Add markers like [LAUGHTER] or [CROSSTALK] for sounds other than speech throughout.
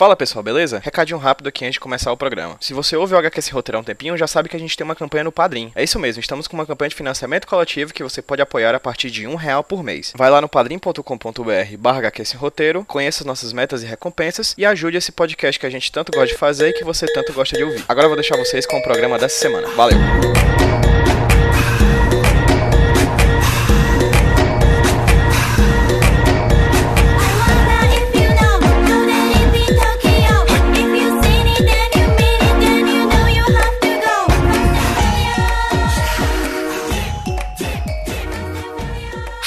Fala pessoal, beleza? Recadinho rápido aqui antes de começar o programa. Se você ouve o HQ Sem Roteiro há um tempinho, já sabe que a gente tem uma campanha no Padrim. É isso mesmo, estamos com uma campanha de financiamento coletivo que você pode apoiar a partir de um real por mês. Vai lá no padrim.com.br barra Sem Roteiro, conheça as nossas metas e recompensas e ajude esse podcast que a gente tanto gosta de fazer e que você tanto gosta de ouvir. Agora eu vou deixar vocês com o programa dessa semana. Valeu!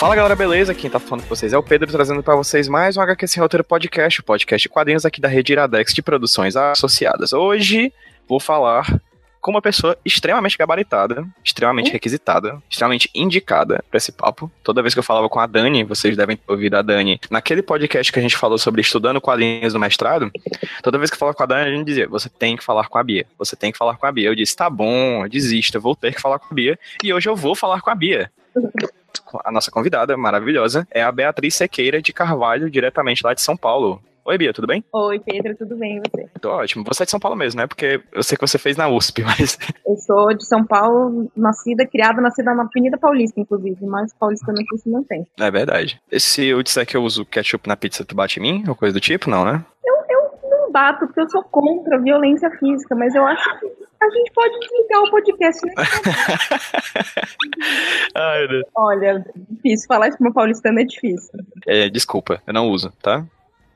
Fala galera, beleza? Quem tá falando com vocês é o Pedro, trazendo pra vocês mais um HQ Sem Roteiro Podcast, o podcast quadrinhos aqui da rede Iradex de produções associadas. Hoje vou falar com uma pessoa extremamente gabaritada, extremamente requisitada, extremamente indicada pra esse papo. Toda vez que eu falava com a Dani, vocês devem ter ouvido a Dani, naquele podcast que a gente falou sobre estudando quadrinhos no mestrado, toda vez que eu falava com a Dani, a gente dizia, você tem que falar com a Bia, você tem que falar com a Bia. Eu disse, tá bom, eu vou ter que falar com a Bia, e hoje eu vou falar com a Bia a nossa convidada maravilhosa é a Beatriz Sequeira de Carvalho, diretamente lá de São Paulo. Oi, Bia, tudo bem? Oi, Pedro, tudo bem e você? Tô ótimo. Você é de São Paulo mesmo, né? Porque eu sei que você fez na USP, [LAUGHS] mas. Eu sou de São Paulo, nascida, criada, nascida na Avenida Paulista, inclusive, mas paulistano aqui se não tem. É verdade. E se eu disser que eu uso ketchup na pizza, tu bate em mim? Ou coisa do tipo? Não, né? Bato, porque eu sou contra a violência física, mas eu acho que a gente pode desligar o podcast, né? [LAUGHS] Ai, meu Deus. Olha, difícil, falar isso pra uma paulistana é difícil. É, desculpa, eu não uso, tá?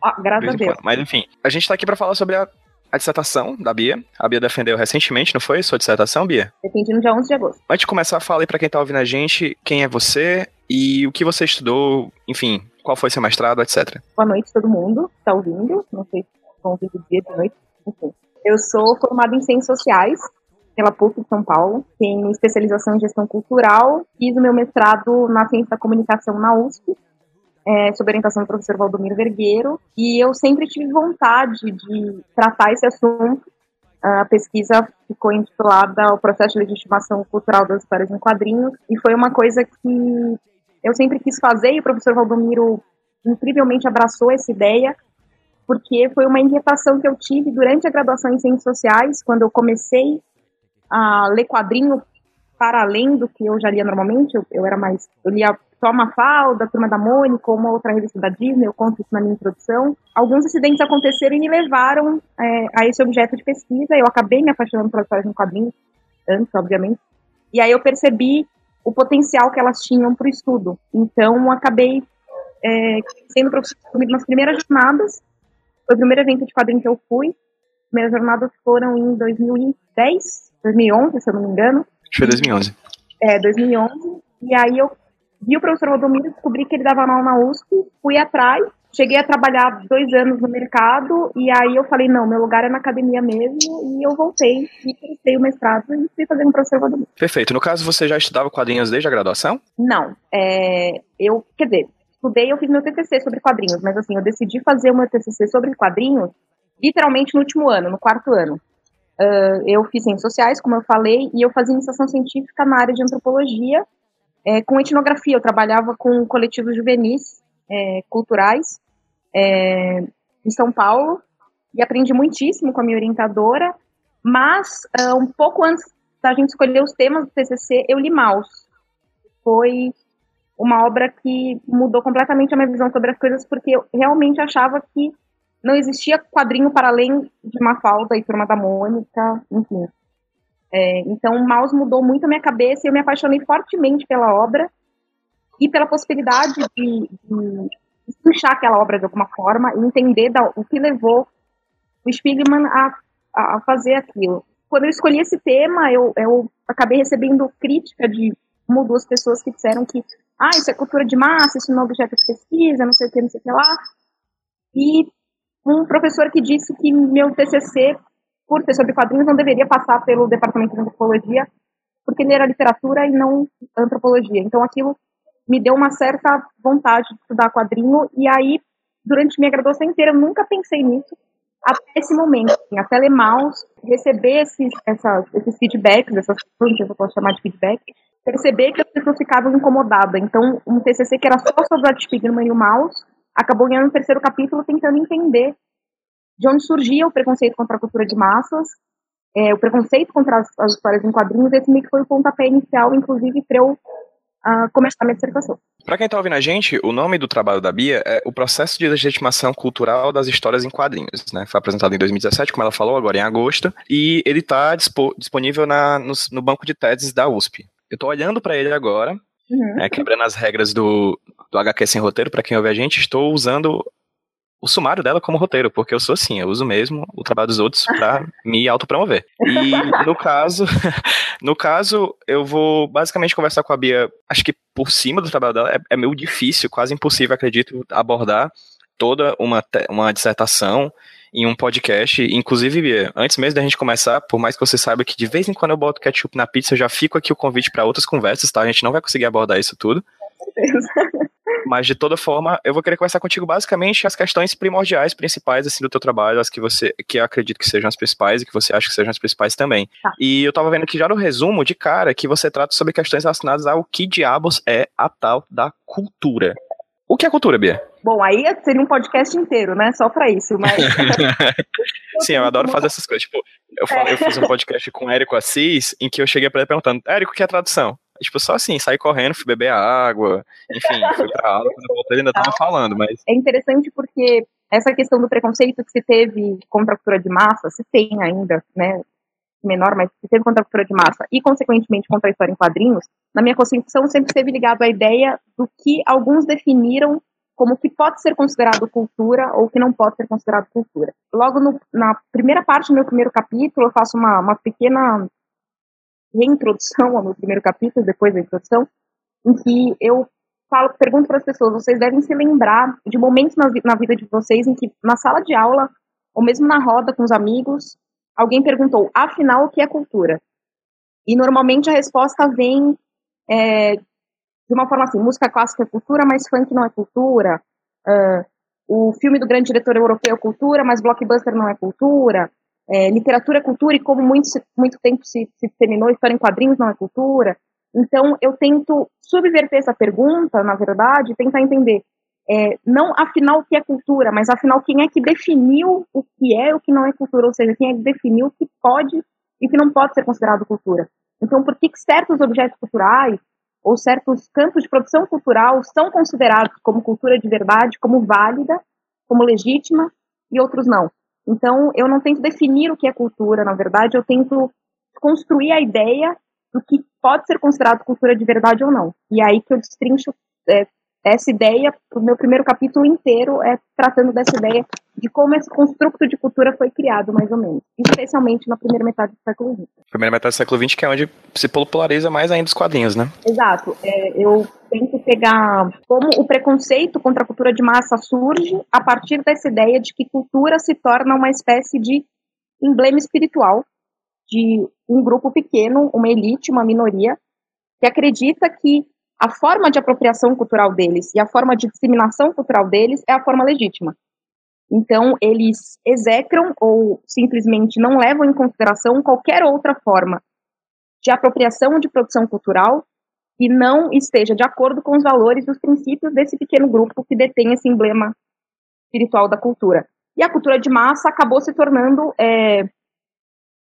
Ah, graças a Deus. quando. Mas enfim, a gente tá aqui pra falar sobre a, a dissertação da Bia. A Bia defendeu recentemente, não foi? Sua dissertação, Bia? Depende no dia 11 de agosto. Antes de começar, fala aí pra quem tá ouvindo a gente quem é você e o que você estudou, enfim, qual foi seu mestrado, etc. Boa noite, todo mundo que tá ouvindo. Não sei estão ouvindo dia, de noite, enfim. Eu sou formada em Ciências Sociais pela PUC de São Paulo, tenho especialização em Gestão Cultural, fiz o meu mestrado na Ciência da Comunicação na USP, é, sob orientação do professor Valdomiro Vergueiro, e eu sempre tive vontade de tratar esse assunto. A pesquisa ficou intitulada O Processo de Legitimação Cultural das Histórias em Quadrinhos, e foi uma coisa que eu sempre quis fazer, e o professor Valdomiro incrivelmente abraçou essa ideia, porque foi uma inquietação que eu tive durante a graduação em Ciências Sociais, quando eu comecei a ler quadrinho para além do que eu já lia normalmente, eu, eu era mais, eu lia só Mafalda, Turma da Mônica, uma outra revista da Disney, eu conto isso na minha introdução. Alguns acidentes aconteceram e me levaram é, a esse objeto de pesquisa, eu acabei me apaixonando pelas histórias em quadrinhos, antes, obviamente, e aí eu percebi o potencial que elas tinham para o estudo. Então, acabei é, sendo professor comigo nas primeiras jornadas, foi o primeiro evento de quadrinho que eu fui, as primeiras jornadas foram em 2010, 2011, se eu não me engano, Acho que foi 2011. é, 2011, e aí eu vi o professor Valdomiro, descobri que ele dava aula na USP, fui atrás, cheguei a trabalhar dois anos no mercado, e aí eu falei, não, meu lugar é na academia mesmo, e eu voltei, e comecei o mestrado, e fui fazer o professor Valdomiro. Perfeito. No caso, você já estudava quadrinhos desde a graduação? Não, é, eu, quer dizer, estudei, eu fiz meu TCC sobre quadrinhos, mas assim, eu decidi fazer o meu TCC sobre quadrinhos literalmente no último ano, no quarto ano. Ah, eu fiz ciências sociais, como eu falei, e eu fazia iniciação científica na área de antropologia, é, com etnografia. Eu trabalhava com coletivos juvenis é, culturais é, em São Paulo e aprendi muitíssimo com a minha orientadora. Mas ah, um pouco antes da gente escolher os temas do TCC, eu li Maus. Foi uma obra que mudou completamente a minha visão sobre as coisas, porque eu realmente achava que não existia quadrinho para além de Mafalda e Turma da Mônica, enfim. É, então, Maus mudou muito a minha cabeça e eu me apaixonei fortemente pela obra e pela possibilidade de, de puxar aquela obra de alguma forma e entender da- o que levou o Spiegelman a, a fazer aquilo. Quando eu escolhi esse tema, eu, eu acabei recebendo crítica de uma ou duas pessoas que disseram que ah, isso é cultura de massa, isso não é objeto de pesquisa, não sei o que, não sei o que lá. E um professor que disse que meu TCC, por ser sobre quadrinhos, não deveria passar pelo departamento de antropologia, porque ele era literatura e não antropologia. Então aquilo me deu uma certa vontade de estudar quadrinho, e aí, durante minha graduação inteira, eu nunca pensei nisso, até esse momento, assim, até ler Maus, receber esses, essas, esses feedbacks, essas fontes, eu posso chamar de feedback, perceber que as pessoas ficavam incomodadas. Então, um TCC que era só sobre o Art Spiegelman e o Maus, acabou ganhando o terceiro capítulo tentando entender de onde surgia o preconceito contra a cultura de massas, é, o preconceito contra as, as histórias em quadrinhos, esse meio que foi o pontapé inicial, inclusive, para eu ah, começar minha dissertação. Pra quem tá ouvindo a gente, o nome do trabalho da Bia é O Processo de Legitimação Cultural das Histórias em Quadrinhos, né? Foi apresentado em 2017, como ela falou, agora em agosto, e ele tá dispo- disponível na, no, no banco de teses da USP. Eu tô olhando pra ele agora, Uhum. é, quebrando as regras do, do HQ sem roteiro, pra quem ouve a gente, estou usando o sumário dela como roteiro, porque eu sou assim, eu uso mesmo o trabalho dos outros pra [LAUGHS] me autopromover. E no caso, [LAUGHS] no caso, eu vou basicamente conversar com a Bia, acho que por cima do trabalho dela, é, é meio difícil, quase impossível, acredito, abordar toda uma, uma dissertação em um podcast. Inclusive, antes mesmo da gente começar, por mais que você saiba que de vez em quando eu boto ketchup na pizza, eu já fico aqui o convite para outras conversas, tá? A gente não vai conseguir abordar isso tudo. Mas de toda forma, eu vou querer conversar contigo basicamente as questões primordiais, principais assim do teu trabalho, as que você que eu acredito que sejam as principais e que você acha que sejam as principais também. Tá. E eu tava vendo aqui já no resumo de cara que você trata sobre questões relacionadas ao que diabos é a tal da cultura. O que é cultura, Bia? Bom, aí seria um podcast inteiro, né? Só pra isso, mas. [LAUGHS] Sim, eu adoro fazer essas coisas. Tipo, eu, falei, eu fiz um podcast com o Érico Assis, em que eu cheguei pra ele perguntando, Érico, o que é tradução? Tipo, só assim, saí correndo, fui beber água, enfim, fui pra aula, quando eu voltei ele ainda tava falando, mas É interessante porque essa questão do preconceito que se teve contra a cultura de massa, se tem ainda, né? Menor, mas se teve contra a cultura de massa e, consequentemente, contra a história em quadrinhos, na minha concepção sempre esteve ligado à ideia do que alguns definiram como que pode ser considerado cultura ou que não pode ser considerado cultura. Logo no- na primeira parte do meu primeiro capítulo, eu faço uma, uma pequena reintrodução ao meu primeiro capítulo, depois da introdução, em que eu falo, pergunto para as pessoas, vocês devem se lembrar de momentos na, na vida de vocês em que na sala de aula, ou mesmo na roda com os amigos, alguém perguntou, afinal, o que é cultura? E normalmente a resposta vem é, de uma forma assim, música clássica é cultura, mas funk não é cultura, ah, o filme do grande diretor europeu é cultura, mas blockbuster não é cultura, é, literatura é cultura e como muito, muito tempo se, se terminou, história em quadrinhos não é cultura. Então, eu tento subverter essa pergunta, na verdade, tentar entender, é, não afinal o que é cultura, mas afinal quem é que definiu o que é e o que não é cultura, ou seja, quem é que definiu o que pode e o que não pode ser considerado cultura. Então, por que que certos objetos culturais ou certos campos de produção cultural são considerados como cultura de verdade, como válida, como legítima, e outros não? Então, eu não tento definir o que é cultura, na verdade, eu tento construir a ideia do que pode ser considerado cultura de verdade ou não. E é aí que eu destrincho é, essa ideia, o meu primeiro capítulo inteiro é tratando dessa ideia de como esse construto de cultura foi criado, mais ou menos. Especialmente na primeira metade do século XX. primeira metade do século XX, que é onde se populariza mais ainda os quadrinhos, né? Exato. É, eu tento pegar como o preconceito contra a cultura de massa surge a partir dessa ideia de que cultura se torna uma espécie de emblema espiritual de um grupo pequeno, uma elite, uma minoria, que acredita que a forma de apropriação cultural deles e a forma de disseminação cultural deles é a forma legítima. Então, eles execram ou simplesmente não levam em consideração qualquer outra forma de apropriação de produção cultural que não esteja de acordo com os valores e os princípios desse pequeno grupo que detém esse emblema espiritual da cultura. E a cultura de massa acabou se tornando é,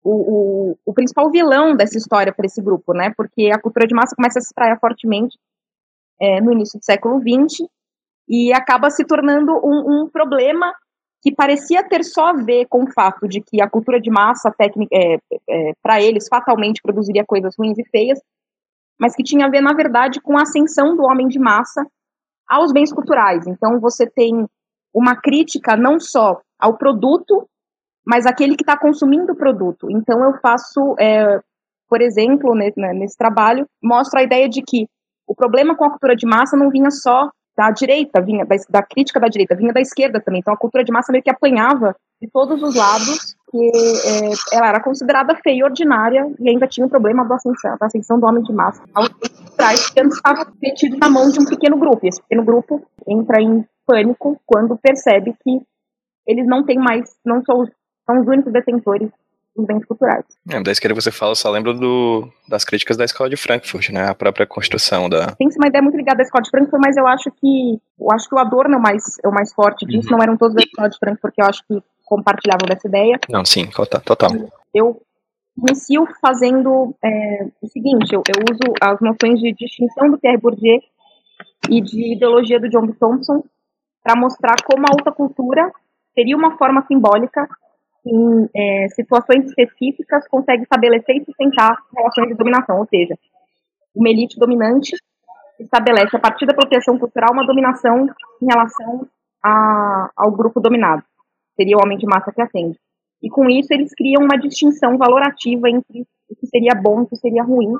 o, o, o principal vilão dessa história para esse grupo, né? Porque a cultura de massa começa a se espraiar fortemente é, no início do século XX e acaba se tornando um, um problema que parecia ter só a ver com o fato de que a cultura de massa técnica, é, é, para eles, fatalmente produziria coisas ruins e feias, mas que tinha a ver, na verdade, com a ascensão do homem de massa aos bens culturais. Então, você tem uma crítica não só ao produto, mas aquele que está consumindo o produto. Então, eu faço, é, por exemplo, nesse, né, nesse trabalho, mostro a ideia de que o problema com a cultura de massa não vinha só da direita, vinha da, da, crítica da direita, vinha da esquerda também. Então, a cultura de massa meio que apanhava de todos os lados, que é, ela era considerada feia e ordinária, e ainda tinha o problema da ascensão, da ascensão do homem de massa culturais, que estava metido na mão de um pequeno grupo. E esse pequeno grupo entra em pânico quando percebe que eles não têm mais, não são são os únicos detentores dos bens culturais. É, da esquerda você fala, eu só lembro do, das críticas da escola de Frankfurt, né? A própria construção da. Tem uma ideia muito ligada à escola de Frankfurt, mas eu acho que eu acho que o Adorno é o mais, é o mais forte disso. Uhum. Não eram todos da escola de Frankfurt, porque eu acho que compartilhavam dessa ideia. Não, sim, total. total. Eu inicio fazendo é, o seguinte, eu, eu uso as noções de distinção do Pierre Bourdieu e de ideologia do John B. Thompson para mostrar como a alta cultura seria uma forma simbólica em é, situações específicas, consegue estabelecer e sustentar relações de dominação, ou seja, uma elite dominante estabelece, a partir da proteção cultural, uma dominação em relação a- ao grupo dominado. Seria o homem de massa que atende. E com isso, eles criam uma distinção valorativa entre o que seria bom e o que seria ruim.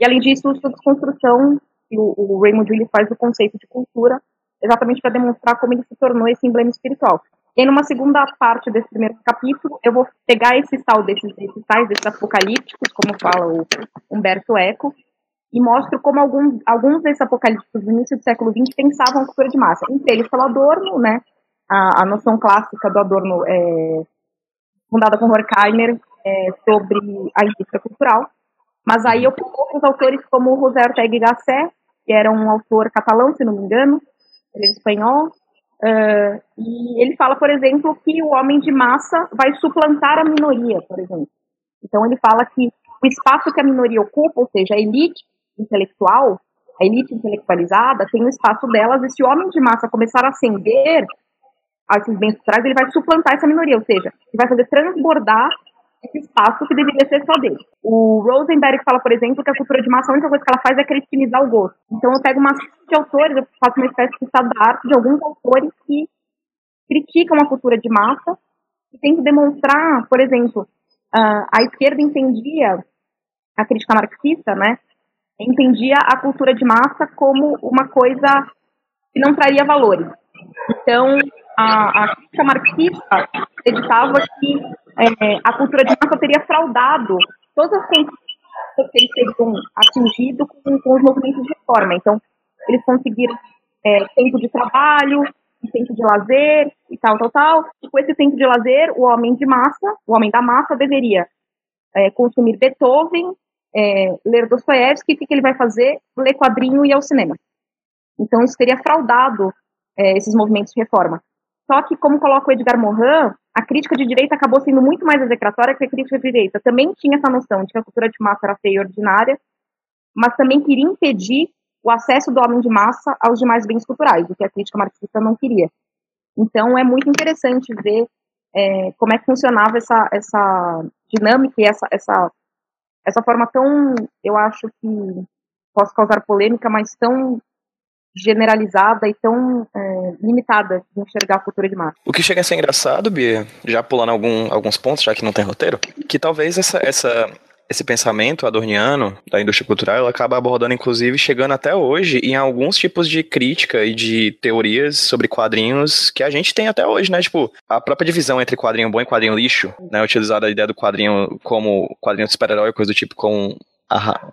E, além disso, o estudo de construção, que o, o Raymond Willis faz do conceito de cultura, exatamente para demonstrar como ele se tornou esse emblema espiritual. E numa segunda parte desse primeiro capítulo, eu vou pegar esses tal desses, desses tais, desses apocalípticos, como fala o Humberto Eco, e mostro como alguns, alguns desses apocalípticos do início do século XX pensavam a cultura de massa. Entre eles, pelo Adorno, né? A, a noção clássica do Adorno é fundada com Horkheimer é, sobre a indústria cultural. Mas aí eu pego outros autores como José Ortega y Gasset, que era um autor catalão, se não me engano, ele é espanhol, ah, e ele fala, por exemplo, que o homem de massa vai suplantar a minoria, por exemplo. Então ele fala que o espaço que a minoria ocupa, ou seja, a elite intelectual, a elite intelectualizada, tem o espaço delas, e se o homem de massa começar a ascender a esses bens culturais, ele vai suplantar essa minoria, ou seja, ele vai fazer transbordar esse espaço que deveria ser só dele. O Rosenberg fala, por exemplo, que a cultura de massa, a única coisa que ela faz é cristianizar o gosto. Então eu pego uma série de autores, eu faço uma espécie de estado da arte de alguns autores que criticam a cultura de massa e tento demonstrar, por exemplo, ah, a esquerda entendia, a crítica marxista, né, entendia a cultura de massa como uma coisa que não traria valores. Então, a, a crítica marxista acreditava que é, a cultura de massa teria fraudado todas as conquistas que eles teriam atingido com, com os movimentos de reforma. Então, eles conseguiram é, tempo de trabalho, tempo de lazer e tal, tal, tal. E com esse tempo de lazer, o homem de massa, o homem da massa, deveria é, consumir Beethoven, é, ler Dostoiévski, o que, que ele vai fazer? Ler quadrinho e ir ao cinema. Então, isso teria fraudado é, esses movimentos de reforma. Só que, como coloca o Edgar Morin, a crítica de direita acabou sendo muito mais execratória que a crítica de direita. Também tinha essa noção de que a cultura de massa era feia e ordinária, mas também queria impedir o acesso do homem de massa aos demais bens culturais, o que a crítica marxista não queria. Então, é muito interessante ver é, como é que funcionava essa, essa dinâmica e essa, essa, essa forma tão, eu acho que posso causar polêmica, mas tão generalizada e tão é, limitada de enxergar a cultura de massa. O que chega a ser engraçado, Bia, já pulando algum, alguns pontos, já que não tem roteiro, que talvez essa, essa, esse pensamento adorniano da indústria cultural ela acaba abordando, inclusive, chegando até hoje em alguns tipos de crítica e de teorias sobre quadrinhos que a gente tem até hoje, né? Tipo, a própria divisão entre quadrinho bom e quadrinho lixo, né? Utilizar a ideia do quadrinho como quadrinho de super-herói, coisa do tipo, com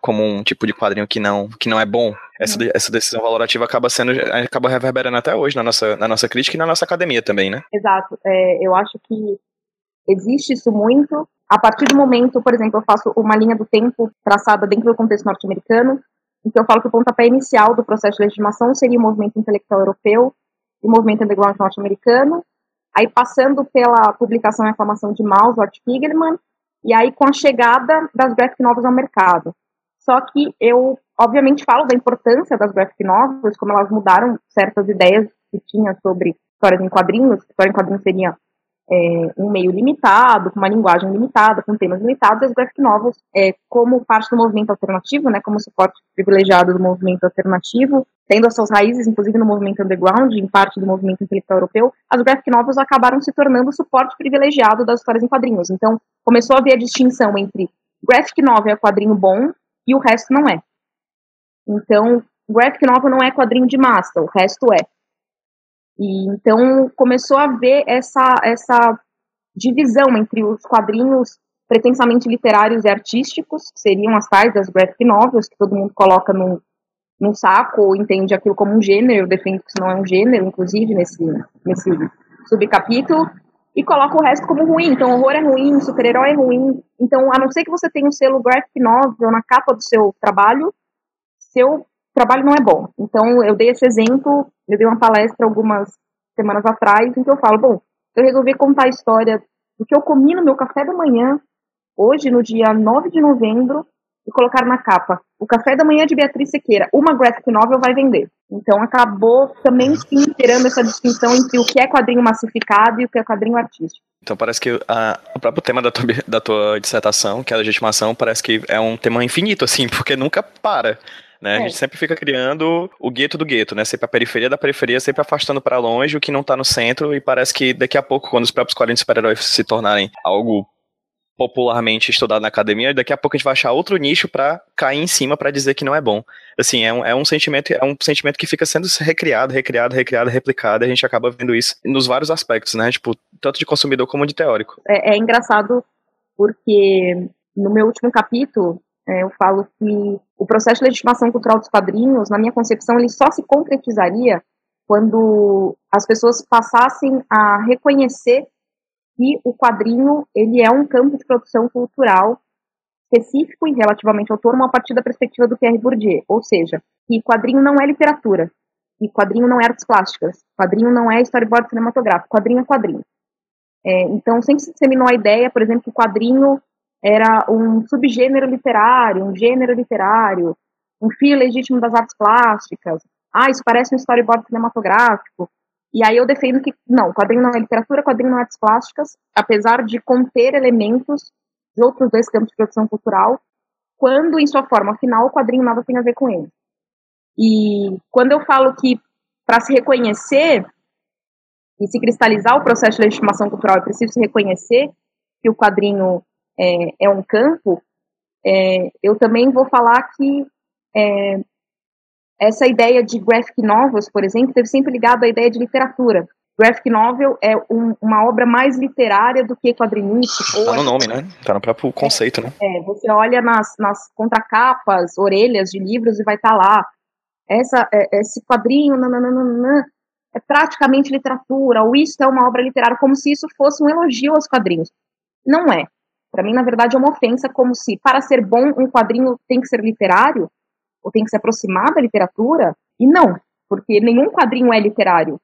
como um tipo de quadrinho que não, que não é bom. Essa, essa decisão valorativa acaba sendo, acaba reverberando até hoje na nossa, na nossa crítica e na nossa academia também, né? Exato. É, eu acho que existe isso muito. A partir do momento, por exemplo, eu faço uma linha do tempo traçada dentro do contexto norte-americano, que eu falo que o pontapé inicial do processo de legitimação seria o movimento intelectual europeu e o movimento underground norte-americano, aí passando pela publicação e aclamação de Maus, Art Spiegelman, e aí com a chegada das graphic novels ao mercado. Só que eu, obviamente, falo da importância das graphic novels, como elas mudaram certas ideias que tinha sobre histórias em quadrinhos. História em quadrinhos seria é, um meio limitado, com uma linguagem limitada, com temas limitados, e as graphic novels, é, como parte do movimento alternativo, né, como suporte privilegiado do movimento alternativo, tendo as suas raízes, inclusive, no movimento underground, em parte do movimento intelectual europeu, as graphic novels acabaram se tornando o suporte privilegiado das histórias em quadrinhos. Então, começou a haver a distinção entre graphic novel é quadrinho bom e o resto não é. Então, graphic novel não é quadrinho de massa, o resto é. E então começou a haver essa essa divisão entre os quadrinhos pretensamente literários e artísticos, que seriam as tais das graphic novels, que todo mundo coloca num, num saco ou entende aquilo como um gênero, eu defendo que isso não é um gênero, inclusive, nesse, nesse subcapítulo, e coloca o resto como ruim. Então, horror é ruim, super-herói é ruim. Então, a não ser que você tenha um selo graphic novel na capa do seu trabalho, seu trabalho não é bom. Então, eu dei esse exemplo, eu dei uma palestra algumas semanas atrás, em que eu falo, bom, eu resolvi contar a história do que eu comi no meu café da manhã, hoje, no dia 9 de novembro, e colocar na capa. O café da manhã de Beatriz Sequeira, uma graphic novel vai vender. Então acabou também sim gerando essa distinção entre o que é quadrinho massificado e o que é quadrinho artístico. Então parece que a- o próprio tema da tua, da tua dissertação, que é a legitimação, parece que é um tema infinito, assim, [LAUGHS] porque nunca para. Né? A É. gente sempre fica criando o gueto do gueto, né? Sempre a periferia da periferia, sempre afastando para longe o que não tá no centro, e parece que daqui a pouco, quando os próprios quadrinhos de super-heróis se tornarem algo popularmente estudado na academia, daqui a pouco a gente vai achar outro nicho pra cair em cima pra dizer que não é bom. Assim, é um, é um sentimento, é um sentimento que fica sendo recriado, recriado, recriado, replicado, e a gente acaba vendo isso nos vários aspectos, né? Tipo, tanto de consumidor como de teórico. é, é engraçado porque no meu último capítulo é, eu falo que o processo de legitimação cultural dos quadrinhos, na minha concepção, ele só se concretizaria quando as pessoas passassem a reconhecer que o quadrinho ele é um campo de produção cultural específico e relativamente autônomo a partir da perspectiva do Pierre Bourdieu, ou seja, que quadrinho não é literatura, e quadrinho não é artes plásticas, quadrinho não é storyboard cinematográfico, quadrinho é quadrinho. É, então, sempre se disseminou a ideia, por exemplo, que o quadrinho era um subgênero literário, um gênero literário, um fio legítimo das artes plásticas. Ah, isso parece um storyboard cinematográfico. E aí eu defendo que, não, quadrinho não é literatura, quadrinho não é artes plásticas, apesar de conter elementos de outros dois campos de produção cultural, quando, em sua forma final, o quadrinho nada tem a ver com ele. E quando eu falo que, para se reconhecer e se cristalizar o processo de legitimação cultural, é preciso se reconhecer que o quadrinho é, é um campo, é, eu também vou falar que é, essa ideia de graphic novels, por exemplo, teve sempre ligado à ideia de literatura. Graphic novel é um- uma obra mais literária do que quadrinística. Tá no nome, né? Tá no próprio conceito, né? é, você olha nas, nas contracapas, orelhas de livros e vai estar lá. Essa, é, esse quadrinho nananana, é praticamente literatura, ou isso é uma obra literária, como se isso fosse um elogio aos quadrinhos. Não é. Para mim, na verdade, é uma ofensa, como se, para ser bom, um quadrinho tem que ser literário, ou tem que se aproximar da literatura, e não, porque nenhum quadrinho é literário.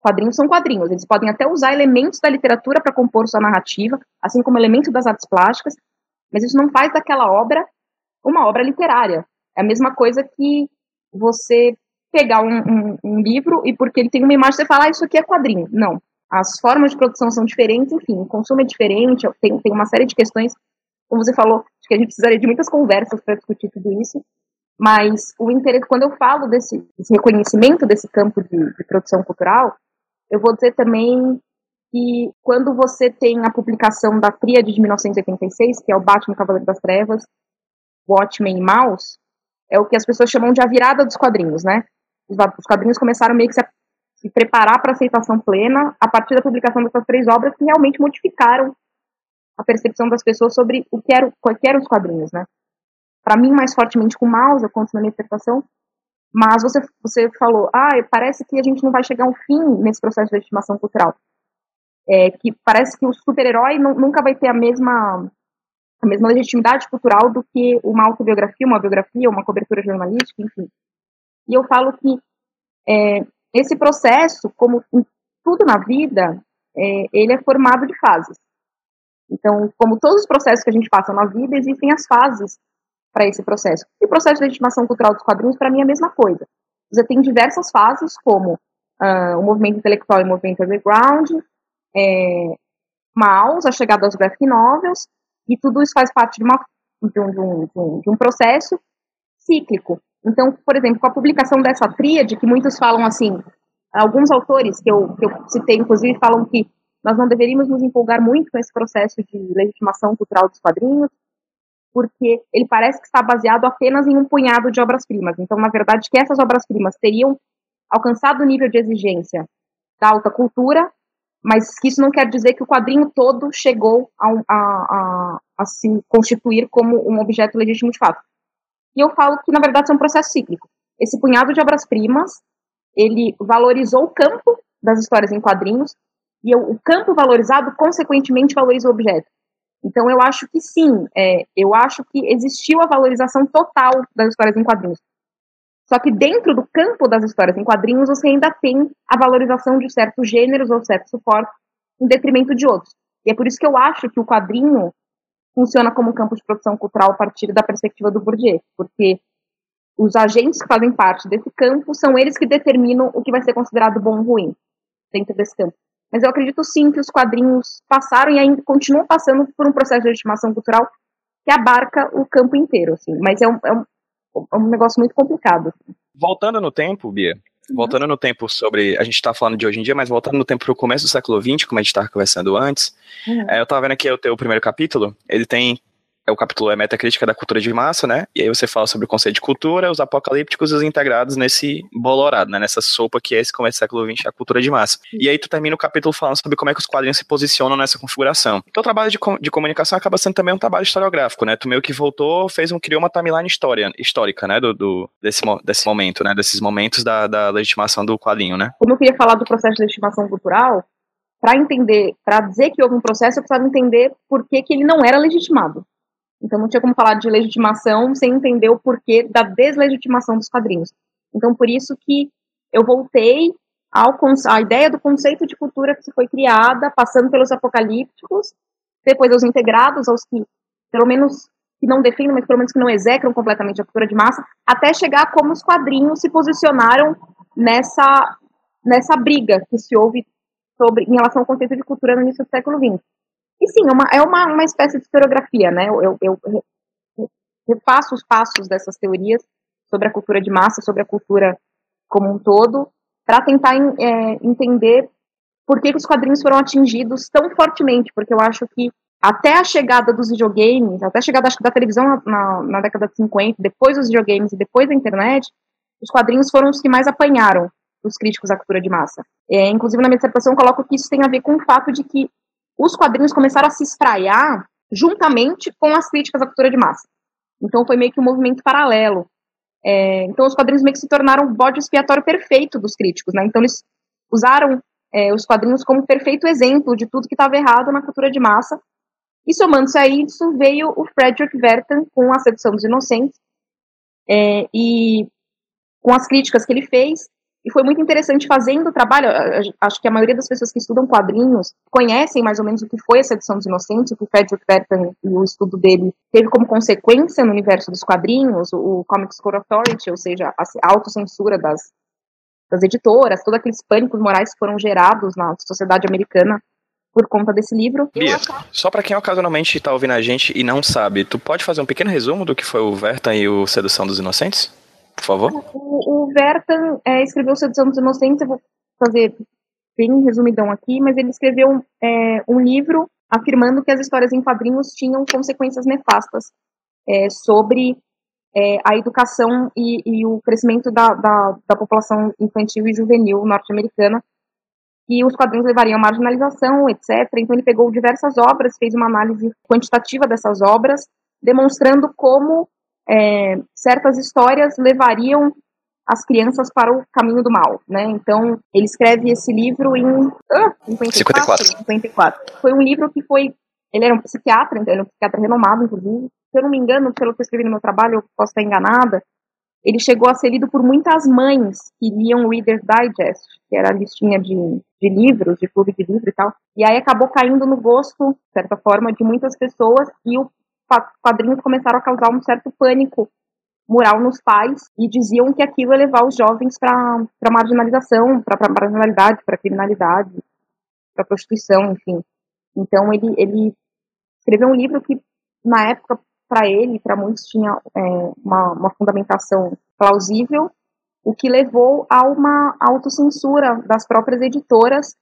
Quadrinhos são quadrinhos, eles podem até usar elementos da literatura para compor sua narrativa, assim como elementos das artes plásticas, mas isso não faz daquela obra uma obra literária. É a mesma coisa que você pegar um, um- um livro e porque ele tem uma imagem você fala, ah, isso aqui é quadrinho. Não. As formas de produção são diferentes, enfim, o consumo é diferente, tem, tem uma série de questões, como você falou, acho que a gente precisaria de muitas conversas para discutir tudo isso, mas o interesse, quando eu falo desse, desse reconhecimento desse campo de, de produção cultural, eu vou dizer também que quando você tem a publicação da Tríade de 1986, que é o Batman Cavaleiro das Trevas, Watchmen e Mouse, é o que as pessoas chamam de a virada dos quadrinhos, né? Os, os quadrinhos começaram meio que se, se preparar para aceitação plena a partir da publicação dessas três obras que realmente modificaram a percepção das pessoas sobre o que, era, o que eram os quadrinhos, né? Para mim, mais fortemente com Mouse, eu conto na minha interpretação, mas você, você falou, ah, parece que a gente não vai chegar a um fim nesse processo de legitimação cultural. É, que parece que o super-herói nu- nunca vai ter a mesma, a mesma legitimidade cultural do que uma autobiografia, uma biografia, uma cobertura jornalística, enfim. E eu falo que é, esse processo, como tudo na vida, é, ele é formado de fases. Então, como todos os processos que a gente passa na vida, existem as fases para esse processo. E o processo de legitimação cultural dos quadrinhos, para mim, é a mesma coisa. Você tem diversas fases, como ah, o movimento intelectual e o movimento underground, é, Maus, a chegada aos graphic novels, e tudo isso faz parte de, uma, um, de, um, de, um, de um processo cíclico. Então, por exemplo, com a publicação dessa tríade, que muitos falam assim, alguns autores que eu, que eu citei, inclusive, falam que nós não deveríamos nos empolgar muito com esse processo de legitimação cultural dos quadrinhos, porque ele parece que está baseado apenas em um punhado de obras-primas. Então, na verdade, que essas obras-primas teriam alcançado o nível de exigência da alta cultura, mas isso não quer dizer que o quadrinho todo chegou a, a, a, a se constituir como um objeto legítimo de fato. E eu falo que, na verdade, isso é um processo cíclico. Esse punhado de obras-primas, ele valorizou o campo das histórias em quadrinhos, e o campo valorizado, consequentemente, valoriza o objeto. Então, eu acho que sim, é, eu acho que existiu a valorização total das histórias em quadrinhos. Só que dentro do campo das histórias em quadrinhos, você ainda tem a valorização de certos gêneros ou certos suportes em detrimento de outros. E é por isso que eu acho que o quadrinho funciona como um campo de produção cultural a partir da perspectiva do Bourdieu, porque os agentes que fazem parte desse campo são eles que determinam o que vai ser considerado bom ou ruim dentro desse campo. Mas eu acredito sim que os quadrinhos passaram e ainda continuam passando por um processo de legitimação cultural que abarca o campo inteiro, assim. Mas é um, é um, é um negócio muito complicado. assim. Voltando no tempo, Bia, voltando no tempo sobre. A gente tá falando de hoje em dia, mas voltando no tempo pro começo do século XX, como a gente tava conversando antes, Uhum. é, eu tava vendo aqui o teu primeiro capítulo, ele tem. É, o capítulo é metacrítica da cultura de massa, né? E aí você fala sobre o conceito de cultura, os apocalípticos e os integrados nesse bolorado, né? Nessa sopa que é esse começo do século XX, a cultura de massa. E aí tu termina o capítulo falando sobre como é que os quadrinhos se posicionam nessa configuração. Então o trabalho de, com- de comunicação acaba sendo também um trabalho historiográfico, né? Tu meio que voltou, fez um, criou uma timeline história, histórica, né? Do, do- desse, desse momento, né? Desses momentos da, da legitimação do quadrinho, né? como eu queria falar do processo de legitimação cultural, para entender, para dizer que houve um processo, eu precisava entender por que, que ele não era legitimado. Então não tinha como falar de legitimação sem entender o porquê da deslegitimação dos quadrinhos. Então por isso que eu voltei ao à ideia do conceito de cultura que foi criada, passando pelos apocalípticos, depois aos integrados, aos que, pelo menos, que não defendem, mas pelo menos que não execram completamente a cultura de massa, até chegar a como os quadrinhos se posicionaram nessa, nessa briga que se houve sobre, em relação ao conceito de cultura no início do século XX. E sim, é uma, é uma, uma espécie de historiografia, né? Eu, eu, eu os passos dessas teorias sobre a cultura de massa, sobre a cultura como um todo, para tentar é, entender por que, que os quadrinhos foram atingidos tão fortemente, porque eu acho que até a chegada dos videogames, até a chegada acho da televisão na, na, na década de 50, depois dos videogames e depois da internet, os quadrinhos foram os que mais apanharam os críticos à cultura de massa. É, inclusive, na minha dissertação, eu coloco que isso tem a ver com o fato de que os quadrinhos começaram a se espraiar juntamente com as críticas à cultura de massa. Então, foi meio que um movimento paralelo. É, então, os quadrinhos meio que se tornaram o bode expiatório perfeito dos críticos, né? Então, eles usaram é, os quadrinhos como perfeito exemplo de tudo que estava errado na cultura de massa. E somando-se a isso, veio o Frederick Werther com A Sedução dos Inocentes, é, e com as críticas que ele fez, e foi muito interessante fazendo o trabalho. Acho que a maioria das pessoas que estudam quadrinhos conhecem mais ou menos o que foi a Sedução dos Inocentes, o que o Frederick Werther e o estudo dele teve como consequência no universo dos quadrinhos, o, Comics Code Authority, ou seja, a autocensura das, das editoras, todos aqueles pânicos morais que foram gerados na sociedade americana por conta desse livro. Bia, só pra quem ocasionalmente tá ouvindo a gente e não sabe, tu pode fazer um pequeno resumo do que foi o Verta e o Sedução dos Inocentes? Por favor? O, o Vertan é, escreveu Sedução dos Inocentes, eu vou fazer bem resumidão aqui, mas ele escreveu é, um livro afirmando que as histórias em quadrinhos tinham consequências nefastas é, sobre é, a educação e, e o crescimento da, da, da população infantil e juvenil norte-americana, e os quadrinhos levariam à marginalização, etc. Então ele pegou diversas obras, fez uma análise quantitativa dessas obras, demonstrando como é, certas histórias levariam as crianças para o caminho do mal, né? Então, ele escreve esse livro em ah, 54, 54. 54. Foi um livro que foi, ele era um psiquiatra, então ele é um psiquiatra renomado, inclusive. Se eu não me engano, pelo que eu escrevi no meu trabalho, eu posso estar enganada, ele chegou a ser lido por muitas mães que liam Reader's Digest, que era a listinha de, de livros, de clube de livro e tal. E aí acabou caindo no gosto, de certa forma, de muitas pessoas e os quadrinhos começaram a causar um certo pânico moral nos pais e diziam que aquilo ia levar os jovens para marginalização, para marginalidade, para criminalidade, para prostituição, enfim. Então ele, ele escreveu um livro que, na época, para ele, para muitos, tinha é, uma, uma fundamentação plausível, o que levou a uma autocensura das próprias editoras,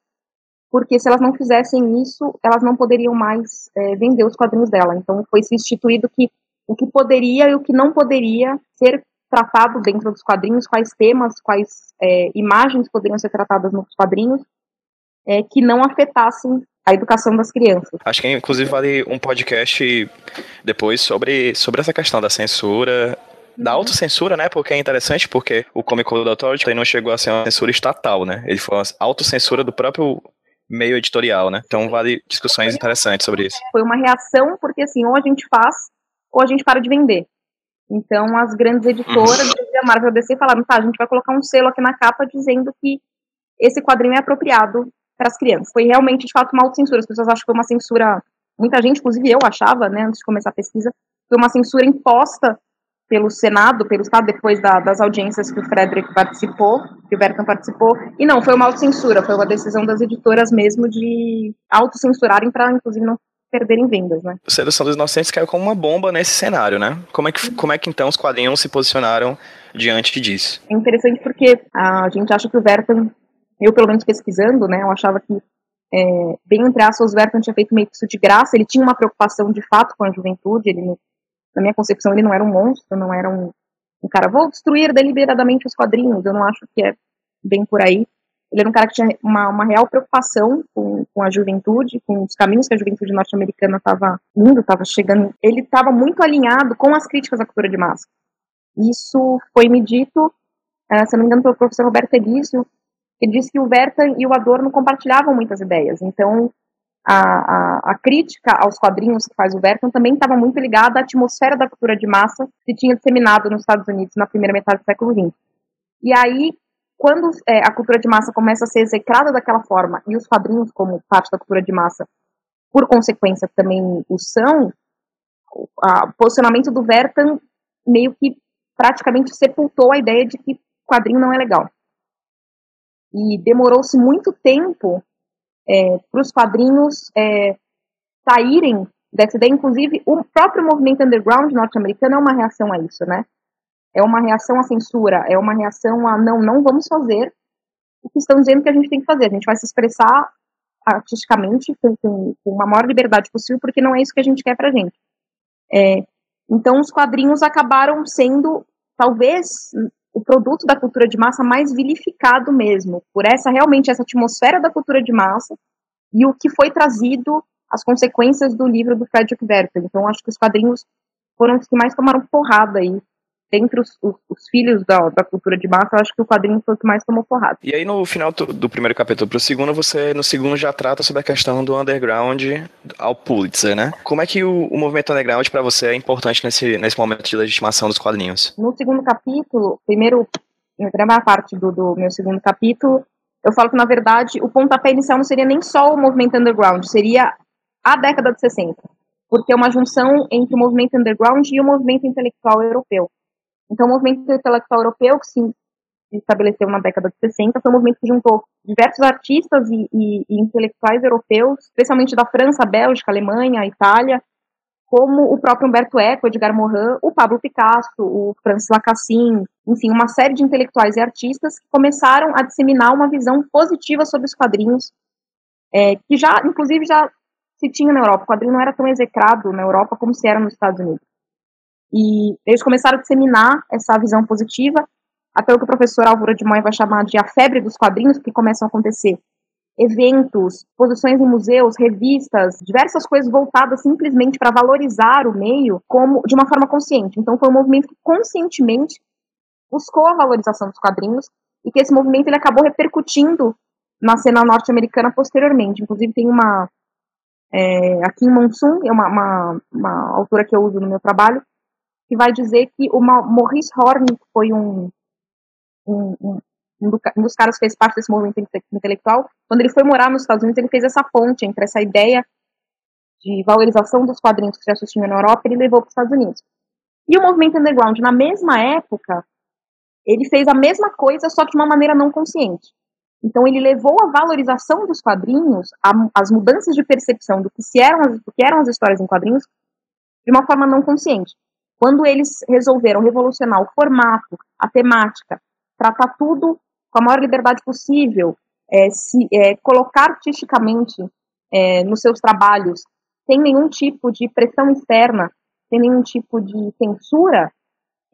porque se elas não fizessem isso, elas não poderiam mais é, vender os quadrinhos dela. Então foi se instituído que o que poderia e o que não poderia ser tratado dentro dos quadrinhos, quais temas, quais é, imagens poderiam ser tratadas nos quadrinhos, é, que não afetassem a educação das crianças. Acho que inclusive vale um podcast depois sobre, sobre essa questão da censura, da autocensura, né? Porque é interessante, porque o Comic Code Authority não chegou a ser uma censura estatal, né? Ele foi uma autocensura do próprio meio editorial, né? Então vale discussões interessantes sobre isso. Foi uma reação, porque assim, ou a gente faz, ou a gente para de vender. Então as grandes editoras, uhum. a Marvel DC, falaram, tá, a gente vai colocar um selo aqui na capa dizendo que esse quadrinho é apropriado para as crianças. Foi realmente, de fato, uma autocensura. As pessoas acham que foi uma censura, muita gente, inclusive eu achava, né, antes de começar a pesquisa, foi uma censura imposta pelo Senado, pelo Estado, depois da- das audiências que o Frederick participou, que o Bertrand participou. E não, foi uma autocensura, foi uma decisão das editoras mesmo de autocensurarem para, inclusive, não perderem vendas, né? Sedução dos Inocentes caiu como uma bomba nesse cenário, né? Como é que, como é que então os quadrinhos se posicionaram diante disso? É interessante porque a gente acha que o Vertan, eu pelo menos pesquisando, né, eu achava que, é, bem entre aspas, o Vertan tinha feito meio que isso de graça, ele tinha uma preocupação de fato com a juventude, ele, não- na minha concepção, ele não era um monstro, não era um, um cara, vou destruir deliberadamente os quadrinhos, eu não acho que é bem por aí. Ele era um cara que tinha uma, uma real preocupação com, com a juventude, com os caminhos que a juventude norte-americana estava indo, estava chegando. Ele estava muito alinhado com as críticas à cultura de massa. Isso foi me dito, eh, se não me engano, pelo professor Roberto Elísio, que disse que o Werther e o Adorno compartilhavam muitas ideias. Então, a, a, a crítica aos quadrinhos que faz o Werther também estava muito ligada à atmosfera da cultura de massa que tinha disseminado nos Estados Unidos na primeira metade do século XX. E aí, quando eh, a cultura de massa começa a ser execrada daquela forma, e os quadrinhos, como parte da cultura de massa, por consequência também o são, o posicionamento do Werther meio que praticamente sepultou a ideia de que quadrinho não é legal. E demorou-se muito tempo para os quadrinhos é, saírem dessa ideia. Inclusive, o próprio movimento underground norte-americano é uma reação a isso, né? É uma reação à censura, é uma reação a não, não vamos fazer o que estão dizendo que a gente tem que fazer. A gente vai se expressar artisticamente com, com, com a maior liberdade possível, porque não é isso que a gente quer pra gente. É, então, os quadrinhos acabaram sendo, talvez, o produto da cultura de massa mais vilificado mesmo, por essa realmente essa atmosfera da cultura de massa e o que foi trazido, as consequências do livro do Frederick Werther. Então, acho que os quadrinhos foram os que mais tomaram porrada aí. Dentre os, os, os filhos da, da cultura de massa, eu acho que o quadrinho foi o que mais tomou porrada. E aí no final do, primeiro capítulo pro segundo, você no segundo já trata sobre a questão do underground ao Pulitzer, né? Como é que o, o movimento underground para você é importante nesse, nesse momento de legitimação dos quadrinhos? No segundo capítulo, primeiro, na primeira parte do, do meu segundo capítulo, eu falo que, na verdade, o pontapé inicial não seria nem só o movimento underground, seria a década de 60. Porque é uma junção entre o movimento underground e o movimento intelectual europeu. Então, o movimento intelectual europeu, que se estabeleceu na década de 60, foi um movimento que juntou diversos artistas e, e, e intelectuais europeus, especialmente da França, Bélgica, Alemanha, Itália, como o próprio Humberto Eco, Edgar Morin, o Pablo Picasso, o Francis Lacassin, enfim, uma série de intelectuais e artistas que começaram a disseminar uma visão positiva sobre os quadrinhos, é, que já, inclusive, já se tinha na Europa. O quadrinho não era tão execrado na Europa como se era nos Estados Unidos. E eles começaram a disseminar essa visão positiva, até o que o professor Álvaro de Moy vai chamar de a febre dos quadrinhos, que começam a acontecer eventos, exposições em museus, revistas, diversas coisas voltadas simplesmente para valorizar o meio como de uma forma consciente. Então foi um movimento que conscientemente buscou a valorização dos quadrinhos e que esse movimento ele acabou repercutindo na cena norte-americana posteriormente. Inclusive tem uma é, aqui em Monsoon, é uma, uma, uma autora que eu uso no meu trabalho, que vai dizer que o Maurice Horn, que foi um, um, um um, do, dos caras que fez parte desse movimento inte intelectual, quando ele foi morar nos Estados Unidos, ele fez essa ponte entre essa ideia de valorização dos quadrinhos que já tinha na Europa, ele levou para os Estados Unidos. E o movimento underground, na mesma época, ele fez a mesma coisa, só que de uma maneira não consciente. Então ele levou a valorização dos quadrinhos, a, as mudanças de percepção do que, eram do que eram as histórias em quadrinhos, de uma forma não consciente. Quando eles resolveram revolucionar o formato, a temática, tratar tudo com a maior liberdade possível, é, se é, colocar artisticamente é, nos seus trabalhos, sem nenhum tipo de pressão externa, sem nenhum tipo de censura,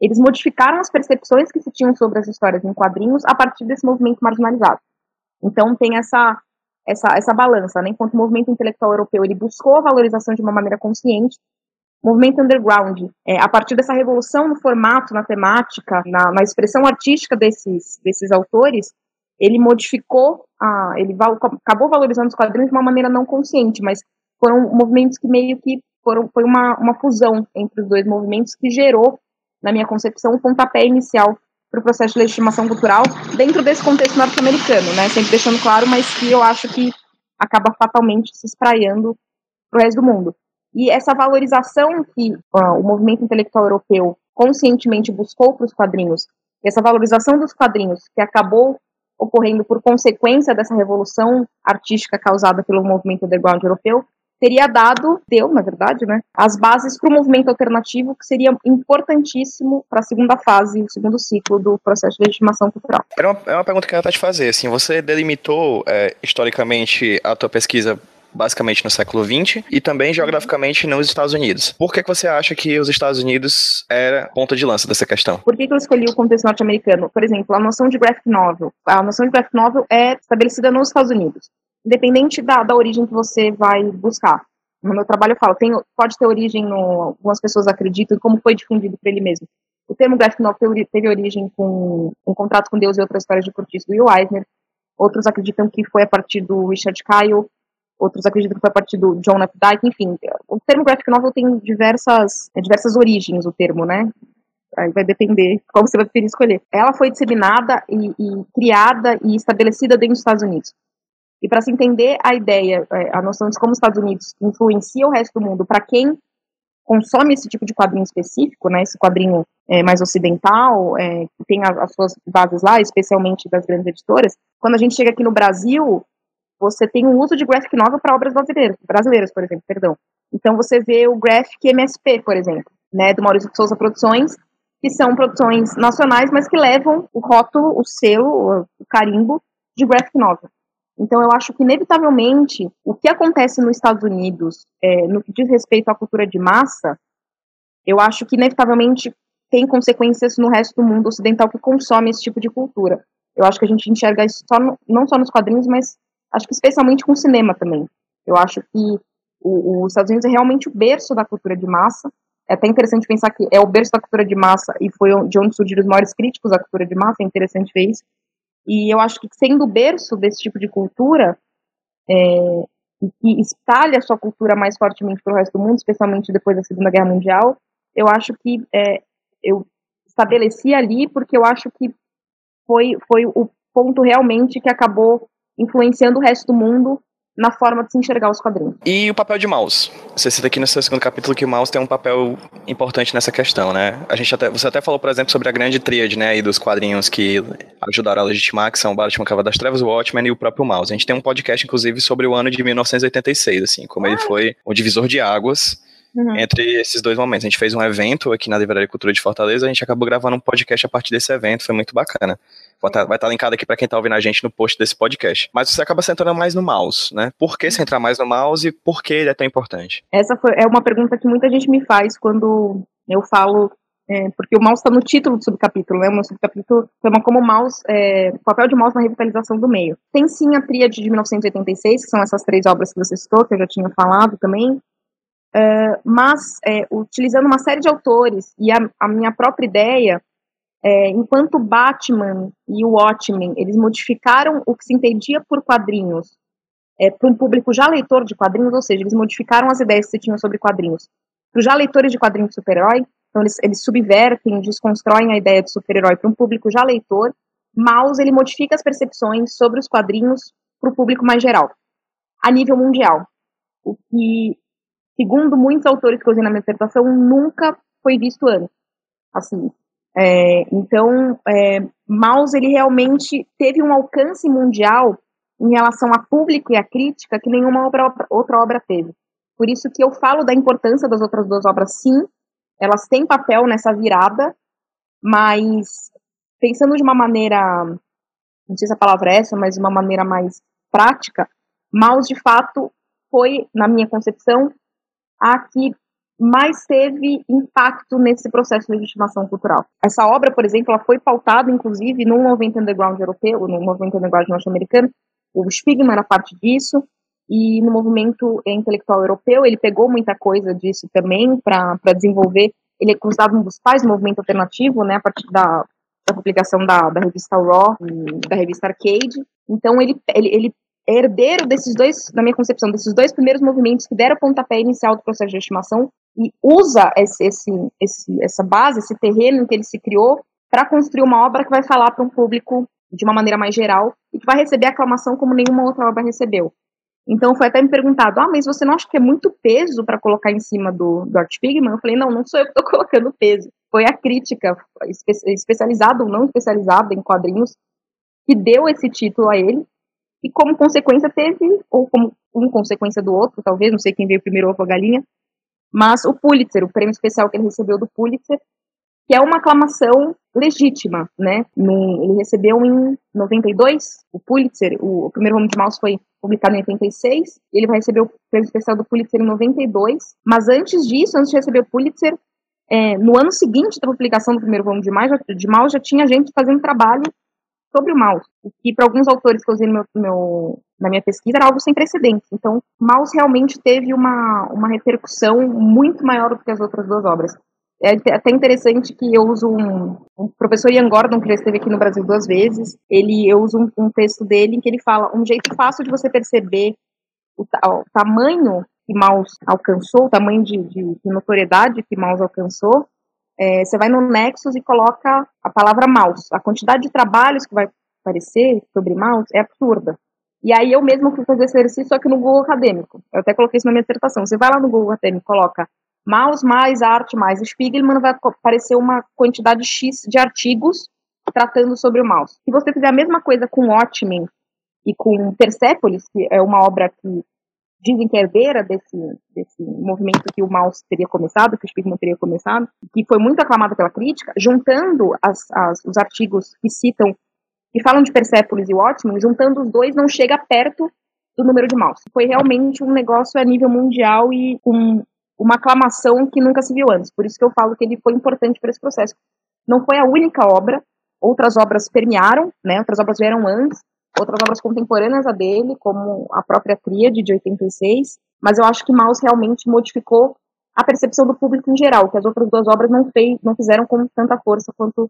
eles modificaram as percepções que se tinham sobre as histórias em quadrinhos a partir desse movimento marginalizado. Então tem essa essa, essa balança, né? Enquanto o movimento intelectual europeu ele buscou a valorização de uma maneira consciente, movimento underground, é, a partir dessa revolução no formato, na temática, na, na expressão artística desses, desses autores, ele modificou, a, ele val, acabou valorizando os quadrinhos de uma maneira não consciente, mas foram movimentos que meio que foram, foi uma, uma fusão entre os dois movimentos que gerou, na minha concepção, o pontapé inicial para o processo de legitimação cultural dentro desse contexto norte-americano, né? Sempre deixando claro, mas que eu acho que acaba fatalmente se espraiando para o resto do mundo. E essa valorização que ah, o movimento intelectual europeu conscientemente buscou para os quadrinhos, essa valorização dos quadrinhos que acabou ocorrendo por consequência dessa revolução artística causada pelo movimento underground europeu, teria dado, deu, na verdade, né, as bases para o movimento alternativo que seria importantíssimo para a segunda fase, o segundo ciclo do processo de legitimação cultural. Era uma, é uma pergunta que eu ia te fazer, assim, você delimitou é, historicamente a tua pesquisa basicamente no século XX e também geograficamente nos Estados Unidos. Por que, que você acha que os Estados Unidos era ponta de lança dessa questão? Por que, que eu escolhi o contexto norte-americano? Por exemplo, a noção de graphic novel. A noção de graphic novel é estabelecida nos Estados Unidos, independente da, da origem que você vai buscar. No meu trabalho eu falo, tem, pode ter origem no. Algumas pessoas acreditam em como foi difundido por ele mesmo. O termo graphic novel teve, origem com um contrato com Deus e outras histórias de cortiço do Will Eisner. Outros acreditam que foi a partir do Richard Kyle. Outros acreditam que foi a partir do John Updike. Enfim, o termo graphic novel tem diversas, é, diversas origens, o termo, né? Aí vai depender qual você vai preferir escolher. Ela foi disseminada e, e criada e estabelecida dentro dos Estados Unidos. E para se entender a ideia, é, a noção de como os Estados Unidos influencia o resto do mundo, para quem consome esse tipo de quadrinho específico, né, esse quadrinho é, mais ocidental, é, que tem as suas bases lá, especialmente das grandes editoras, quando a gente chega aqui no Brasil, você tem o uso de graphic novel para obras brasileiras, brasileiras, por exemplo, perdão. Então você vê o graphic MSP, por exemplo, né, do Maurício de Souza Produções, que são produções nacionais, mas que levam o rótulo, o selo, o carimbo de graphic novel. Então, eu acho que, inevitavelmente, o que acontece nos Estados Unidos, é, no que diz respeito à cultura de massa, eu acho que, inevitavelmente, tem consequências no resto do mundo ocidental que consome esse tipo de cultura. Eu acho que a gente enxerga isso só no- não só nos quadrinhos, mas acho que especialmente com o cinema também. Eu acho que os Estados Unidos é realmente o berço da cultura de massa. É até interessante pensar que é o berço da cultura de massa e foi de onde surgiram os maiores críticos à cultura de massa. É interessante ver isso. E eu acho que sendo o berço desse tipo de cultura, é, que espalha a sua cultura mais fortemente para o resto do mundo, especialmente depois da Segunda Guerra Mundial, eu acho que é, eu estabeleci ali porque eu acho que foi, foi o ponto realmente que acabou influenciando o resto do mundo na forma de se enxergar os quadrinhos. E o papel de Mouse? Você cita aqui no seu segundo capítulo que o Mouse tem um papel importante nessa questão, né? A gente até, você até falou, por exemplo, sobre a grande tríade, né, e dos quadrinhos que ajudaram a legitimar, que são o Batman Cava das Trevas, o Watchmen e o próprio Mouse. A gente tem um podcast, inclusive, sobre o ano de 1986, assim, como ele foi o divisor de águas Uhum. entre esses dois momentos. A gente fez um evento aqui na Livraria Cultura de Fortaleza, a gente acabou gravando um podcast a partir desse evento, foi muito bacana. Vai estar, vai estar linkado aqui para quem tá ouvindo a gente no post desse podcast. Mas você acaba centrando mais no mouse, né? Por que centrar mais no mouse e por que ele é tão importante? Essa foi, é uma pergunta que muita gente me faz quando eu falo, é, porque o mouse está no título do subcapítulo, né? O meu subcapítulo chama como mouse, é, papel de mouse na revitalização do meio. Tem sim a tríade de 1986, que são essas três obras que você citou, que eu já tinha falado também, é, mas é, utilizando uma série de autores e a, a minha própria ideia, é, enquanto Batman e o Watchmen, eles modificaram o que se entendia por quadrinhos é, para um público já leitor de quadrinhos, ou seja, eles modificaram as ideias que se tinham sobre quadrinhos. Para os já leitores de quadrinhos de super-herói, então eles, eles subvertem, desconstroem a ideia de super-herói para um público já leitor, Maus ele modifica as percepções sobre os quadrinhos para o público mais geral, a nível mundial, o que, segundo muitos autores que eu usei na minha dissertação, nunca foi visto antes, assim, é, então, é, Maus ele realmente teve um alcance mundial em relação a público e a crítica que nenhuma obra, outra obra teve. Por isso que eu falo da importância das outras duas obras, sim, elas têm papel nessa virada, mas pensando de uma maneira, não sei se a palavra é essa, mas de uma maneira mais prática, Maus de fato foi, na minha concepção, a que mais teve impacto nesse processo de legitimação cultural. Essa obra, por exemplo, ela foi pautada, inclusive, num movimento underground europeu, no movimento underground norte-americano, o Spiegelman era parte disso, e no movimento intelectual europeu, ele pegou muita coisa disso também para desenvolver. Ele é considerado um dos pais do movimento alternativo, né, a partir da, da publicação da, da revista Raw da revista Arcade. Então, ele, ele, ele herdeiro desses dois, na minha concepção, desses dois primeiros movimentos que deram o pontapé inicial do processo de estimação e usa esse, esse, esse, essa base, esse terreno que ele se criou para construir uma obra que vai falar para um público de uma maneira mais geral e que vai receber aclamação como nenhuma outra obra recebeu. Então foi até me perguntado, ah, mas você não acha que é muito peso para colocar em cima do, do Art Pigman? Eu falei, não, não sou eu que estou [LAUGHS] colocando peso. Foi a crítica, espe especializada ou não especializada em quadrinhos, que deu esse título a ele. E como consequência teve, ou como um consequência do outro, talvez, não sei quem veio primeiro ou a galinha, mas o Pulitzer, o prêmio especial que ele recebeu do Pulitzer, que é uma aclamação legítima, né? Ele recebeu em 92 o Pulitzer, o, primeiro volume de Mouse foi publicado em 86, ele vai receber o prêmio especial do Pulitzer em 92, mas antes disso, antes de receber o Pulitzer, é, no ano seguinte da publicação do primeiro volume de Mouse, já, de Mouse, já tinha gente fazendo trabalho sobre o mouse, o que para alguns autores que eu usei no meu, meu, na minha pesquisa era algo sem precedentes. Então, mouse realmente teve uma, uma repercussão muito maior do que as outras duas obras. É até interessante que eu uso um, um professor Ian Gordon, que já esteve aqui no Brasil duas vezes, ele, eu uso um, um texto dele em que ele fala um jeito fácil de você perceber o, o tamanho que Mouse alcançou, o tamanho de, de, de notoriedade que Mouse alcançou, é, você vai no Nexus e coloca a palavra mouse. A quantidade de trabalhos que vai aparecer sobre mouse é absurda. E aí eu mesmo fui fazer esse exercício aqui no Google Acadêmico. Eu até coloquei isso na minha dissertação. Você vai lá no Google Acadêmico, coloca mouse mais arte mais Spiegelman, vai aparecer uma quantidade X de artigos tratando sobre o mouse. Se você fizer a mesma coisa com Watchmen e com Persepolis, que é uma obra que dizem que é herdeira desse, desse movimento que o Maus teria começado, que o Spiegelman teria começado, que foi muito aclamado pela crítica, juntando as, as, os artigos que citam, que falam de Persepolis e Watchmen, juntando os dois não chega perto do número de Maus. Foi realmente um negócio a nível mundial e com uma aclamação que nunca se viu antes. Por isso que eu falo que ele foi importante para esse processo. Não foi a única obra, outras obras permearam, né, outras obras vieram antes, outras obras contemporâneas a dele, como a própria Tríade de 86, mas eu acho que Maus realmente modificou a percepção do público em geral, que as outras duas obras não, fez, não fizeram com tanta força quanto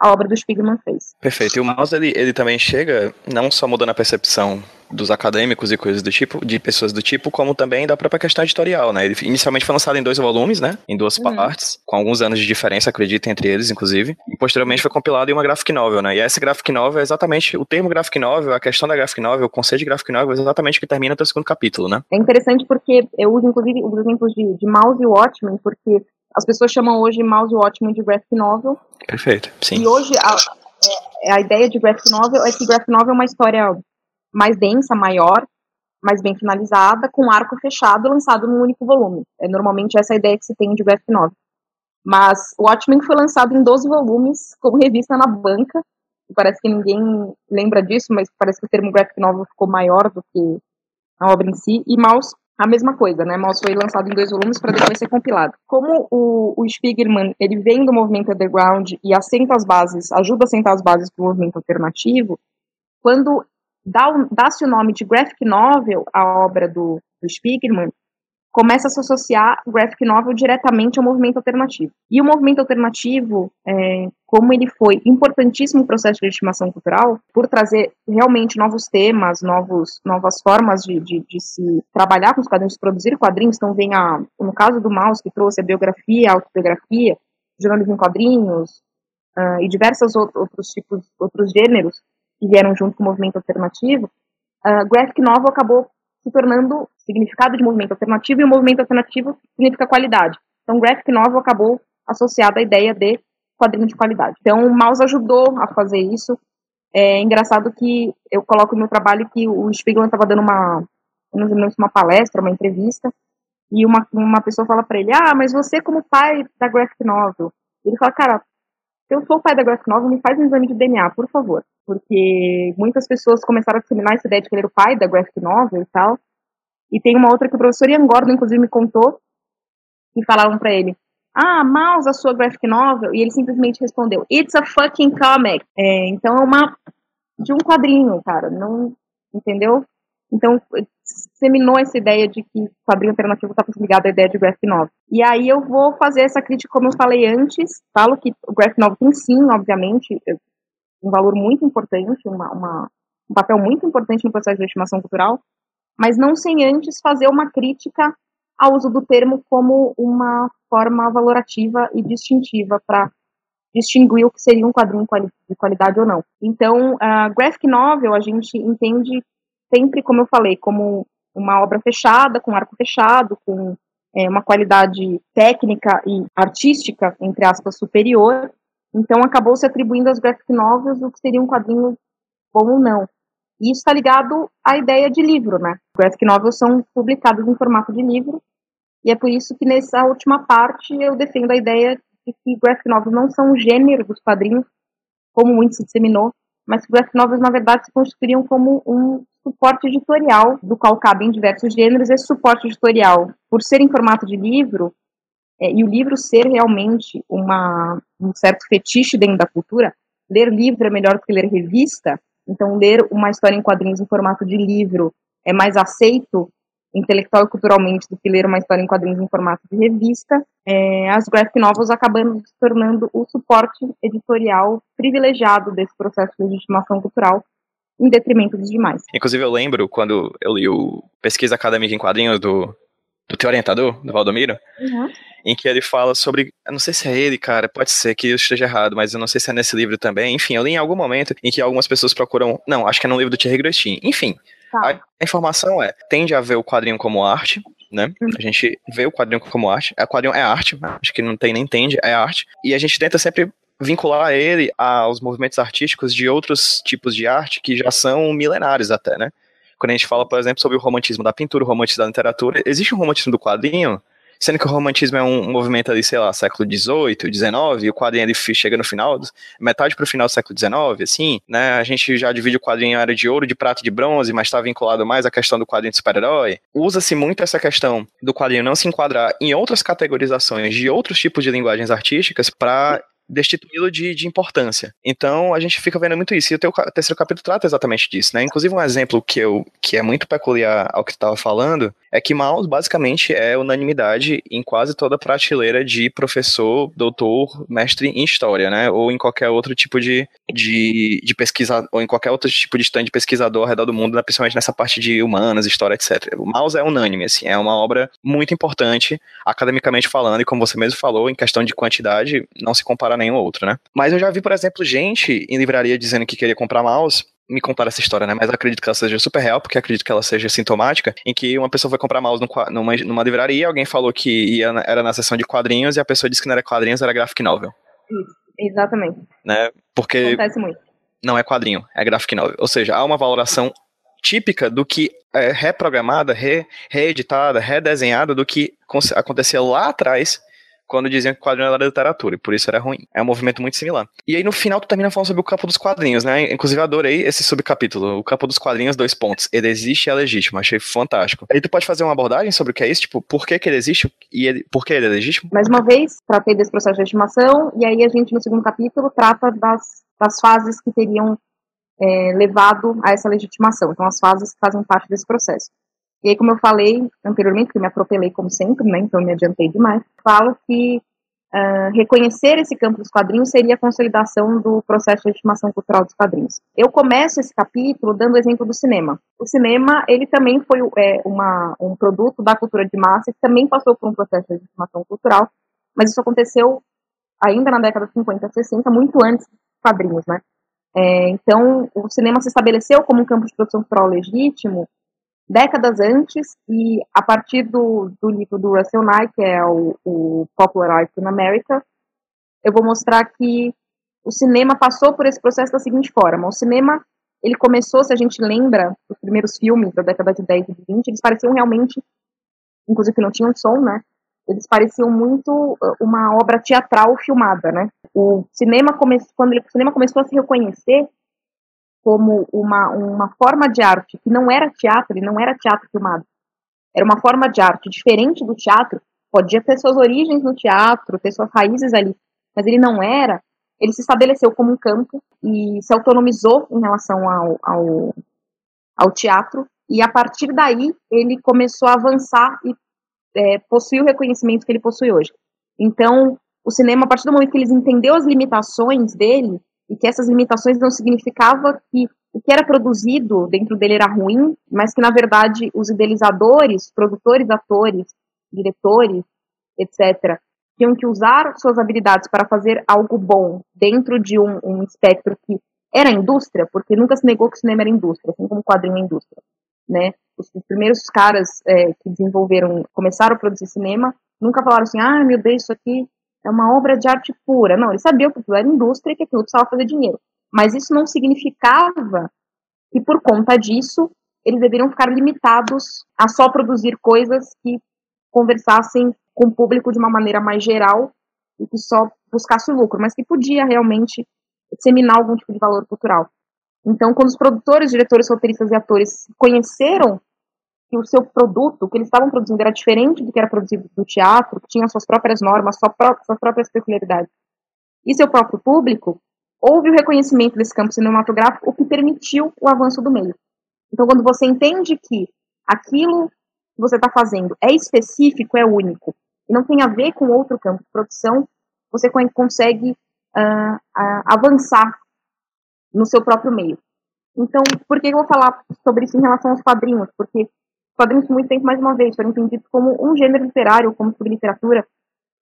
a obra do Spiegelman fez. Perfeito. E o Maus, ele, ele também chega não só mudando a percepção dos acadêmicos e coisas do tipo, de pessoas do tipo, como também da própria questão editorial, né? Ele inicialmente foi lançado em dois volumes, né? Em duas Uhum. partes, com alguns anos de diferença, acredito, entre eles, inclusive. E posteriormente foi compilado em uma graphic novel, né? E essa graphic novel é exatamente, o termo graphic novel, a questão da graphic novel, o conceito de graphic novel é exatamente o que termina até o segundo capítulo, né? É interessante porque eu uso, inclusive, os exemplos de, de Mouse e Watchmen, porque as pessoas chamam hoje Mouse e Watchmen de graphic novel, Perfeito, sim. E hoje a, é- a ideia de graphic novel é que graphic novel é uma história mais densa, maior, mais bem finalizada, com arco fechado, lançado num único volume. É normalmente essa a ideia que se tem de graphic novel. Mas o Watchmen foi lançado em 12 volumes, como revista na banca. Parece que ninguém lembra disso, mas parece que o termo graphic novel ficou maior do que a obra em si. E Maus, a mesma coisa, né? Maus foi lançado em dois volumes para depois ser compilado. Como o, o Spiegelman, ele vem do movimento underground e assenta as bases, ajuda a assentar as bases para o movimento alternativo, quando dá dá-se o nome de graphic novel à obra do, do Spiegelman, começa a se associar o graphic novel diretamente ao movimento alternativo. E o movimento alternativo, é, como ele foi importantíssimo no processo de legitimação cultural, por trazer realmente novos temas, novos, novas formas de, de, de se trabalhar com os quadrinhos, de produzir quadrinhos, então vem a, no caso do Maus, que trouxe a biografia, a autobiografia, jornalismo em quadrinhos, ah, e diversos out- outros tipos, outros gêneros que vieram junto com o movimento alternativo, a graphic novel acabou se tornando significado de movimento alternativo e o movimento alternativo significa qualidade. Então, graphic novel acabou associado à ideia de quadrinho de qualidade. Então, o Maus ajudou a fazer isso. É engraçado que eu coloco no meu trabalho que o Spiegelman estava dando uma, uma palestra, uma entrevista, e uma, uma pessoa fala para ele, ah, mas você como pai da graphic novel, ele fala, cara, se eu sou o pai da graphic novel, me faz um exame de DNA, por favor. Porque muitas pessoas começaram a disseminar essa ideia de que ele era o pai da graphic novel e tal. E tem uma outra que o professor Ian Gordon, inclusive, me contou, que falavam pra ele, ah, mouse a sua graphic novel? E ele simplesmente respondeu, it's a fucking comic. É, então é uma, de um quadrinho, cara, não, entendeu? Então, disseminou essa ideia de que quadrinho alternativo está ligado à ideia de graphic novel. E aí eu vou fazer essa crítica, como eu falei antes, falo que o graphic novel tem sim, obviamente, um valor muito importante, uma, uma, um papel muito importante no processo de estimação cultural, mas não sem antes fazer uma crítica ao uso do termo como uma forma valorativa e distintiva para distinguir o que seria um quadrinho de qualidade ou não. Então, a graphic novel a gente entende sempre, como eu falei, como uma obra fechada, com arco fechado, com é, uma qualidade técnica e artística, entre aspas, superior. Então, acabou se atribuindo às graphic novels o que seria um quadrinho bom ou não. E isso está ligado à ideia de livro, né? Graphic novels são publicados em formato de livro, e é por isso que nessa última parte eu defendo a ideia de que graphic novels não são o gênero dos quadrinhos, como muito se disseminou, mas que graphic novels, na verdade, se constituiriam como um suporte editorial, do qual cabem diversos gêneros. Esse suporte editorial, por ser em formato de livro, é, e o livro ser realmente uma, um certo fetiche dentro da cultura, ler livro é melhor do que ler revista, então ler uma história em quadrinhos em formato de livro é mais aceito intelectual e culturalmente do que ler uma história em quadrinhos em formato de revista, é, as graphic novels acabam se tornando o suporte editorial privilegiado desse processo de legitimação cultural, em detrimento dos demais. Inclusive, eu lembro quando eu li o Pesquisa Acadêmica em Quadrinhos do, do teu orientador, do Valdomiro, em que ele fala sobre. Eu não sei se é ele, cara, pode ser que eu esteja errado, mas eu não sei se é nesse livro também. Enfim, eu li em algum momento em que algumas pessoas procuram. Não, acho que é no livro do Thierry Grostin. Enfim, Tá. a informação é: tende a ver o quadrinho como arte, né? Uhum. A gente vê o quadrinho como arte. O quadrinho é arte, né? acho que não tem nem tende, é arte. E a gente tenta sempre vincular ele aos movimentos artísticos de outros tipos de arte que já são milenares até, né? Quando a gente fala, por exemplo, sobre o romantismo da pintura, o romantismo da literatura, existe um romantismo do quadrinho, sendo que o romantismo é um movimento ali, sei lá, século XVIII, XIX, e o quadrinho fi- chega no final, metade pro final do século XIX, assim, né? A gente já divide o quadrinho em era de ouro, de prata e de bronze, mas está vinculado mais à questão do quadrinho de super-herói. Usa-se muito essa questão do quadrinho não se enquadrar em outras categorizações de outros tipos de linguagens artísticas para destituí-lo de, de importância. Então a gente fica vendo muito isso. E o teu terceiro capítulo trata exatamente disso, né? Inclusive um exemplo que eu que é muito peculiar ao que tu estava falando é que Maus basicamente é unanimidade em quase toda a prateleira de professor, doutor, mestre em história, né? Ou em qualquer outro tipo de, de, de pesquisa, ou em qualquer outro tipo de stand de pesquisador ao redor do mundo, principalmente nessa parte de humanas, história, etc. O Maus é unânime, assim, é uma obra muito importante, academicamente falando, e como você mesmo falou, em questão de quantidade, não se compara nenhum outro, né? Mas eu já vi, por exemplo, gente em livraria dizendo que queria comprar mouse, me contaram essa história, né? Mas acredito que ela seja super real, porque acredito que ela seja sintomática, em que uma pessoa foi comprar mouse numa, numa livraria, alguém falou que ia, era na seção de quadrinhos, e a pessoa disse que não era quadrinhos, era graphic novel, Exatamente. né? Porque Acontece muito. não é quadrinho, é graphic novel. Ou seja, há uma valoração típica do que é reprogramada, re, reeditada, redesenhada do que acontecia lá atrás quando diziam que quadrinho era literatura, e por isso era ruim. É um movimento muito similar. E aí no final tu termina falando sobre o campo dos quadrinhos, né? Inclusive eu adorei esse subcapítulo, o campo dos quadrinhos, dois pontos. Ele existe e é legítimo, achei fantástico. Aí tu pode fazer uma abordagem sobre o que é isso, tipo, por que que ele existe e ele, por que ele é legítimo? Mais uma vez, tratei desse processo de estimação, e aí a gente, no segundo capítulo, trata das, das fases que teriam é, levado a essa legitimação. Então, as fases que fazem parte desse processo. E aí, como eu falei anteriormente, que me atropelei como sempre, né, então me adiantei demais, falo que ah, reconhecer esse campo dos quadrinhos seria a consolidação do processo de legitimação cultural dos quadrinhos. Eu começo esse capítulo dando o exemplo do cinema. O cinema, ele também foi é, uma, um produto da cultura de massa que também passou por um processo de legitimação cultural, mas isso aconteceu ainda na década de 50, 60, muito antes dos quadrinhos, né? É, então, o cinema se estabeleceu como um campo de produção cultural legítimo décadas antes, e a partir do, do livro do Russell Nye, que é o, o Popular Art in America, eu vou mostrar que o cinema passou por esse processo da seguinte forma. O cinema, ele começou, se a gente lembra, os primeiros filmes da década de 10 e de 20, eles pareciam realmente, inclusive que não tinham som, né? Eles pareciam muito uh, uma obra teatral filmada, né? O cinema começou, quando ele- o cinema começou a se reconhecer como uma, uma forma de arte que não era teatro, ele não era teatro filmado. Era uma forma de arte diferente do teatro, podia ter suas origens no teatro, ter suas raízes ali, mas ele não era. Ele se estabeleceu como um campo e se autonomizou em relação ao, ao, ao teatro, e a partir daí ele começou a avançar e é, o reconhecimento que ele possui hoje. Então, o cinema, a partir do momento que ele entendeu as limitações dele, e que essas limitações não significava que o que era produzido dentro dele era ruim, mas que na verdade os idealizadores, produtores, atores, diretores, etc., tinham que usar suas habilidades para fazer algo bom dentro de um, um espectro que era indústria, porque nunca se negou que o cinema era indústria, assim como o quadrinho é indústria, né? Os, os primeiros caras é, que desenvolveram, começaram a produzir cinema, nunca falaram assim, ah, meu Deus, isso aqui é uma obra de arte pura. Não, eles sabiam que aquilo era indústria e que aquilo precisava fazer dinheiro. Mas isso não significava que, por conta disso, eles deveriam ficar limitados a só produzir coisas que conversassem com o público de uma maneira mais geral e que só buscasse o lucro, mas que podia realmente disseminar algum tipo de valor cultural. Então, quando os produtores, diretores, roteiristas e atores conheceram que o seu produto, o que eles estavam produzindo, era diferente do que era produzido do teatro, que tinha suas próprias normas, sua pró suas próprias peculiaridades, e seu próprio público, houve o reconhecimento desse campo cinematográfico, o que permitiu o avanço do meio. Então, quando você entende que aquilo que você está fazendo é específico, é único, e não tem a ver com outro campo de produção, você consegue uh, uh, avançar no seu próprio meio. Então, por que eu vou falar sobre isso em relação aos quadrinhos? Porque quadrinhos, muito tempo, mais uma vez, foram entendidos como um gênero literário, como subliteratura,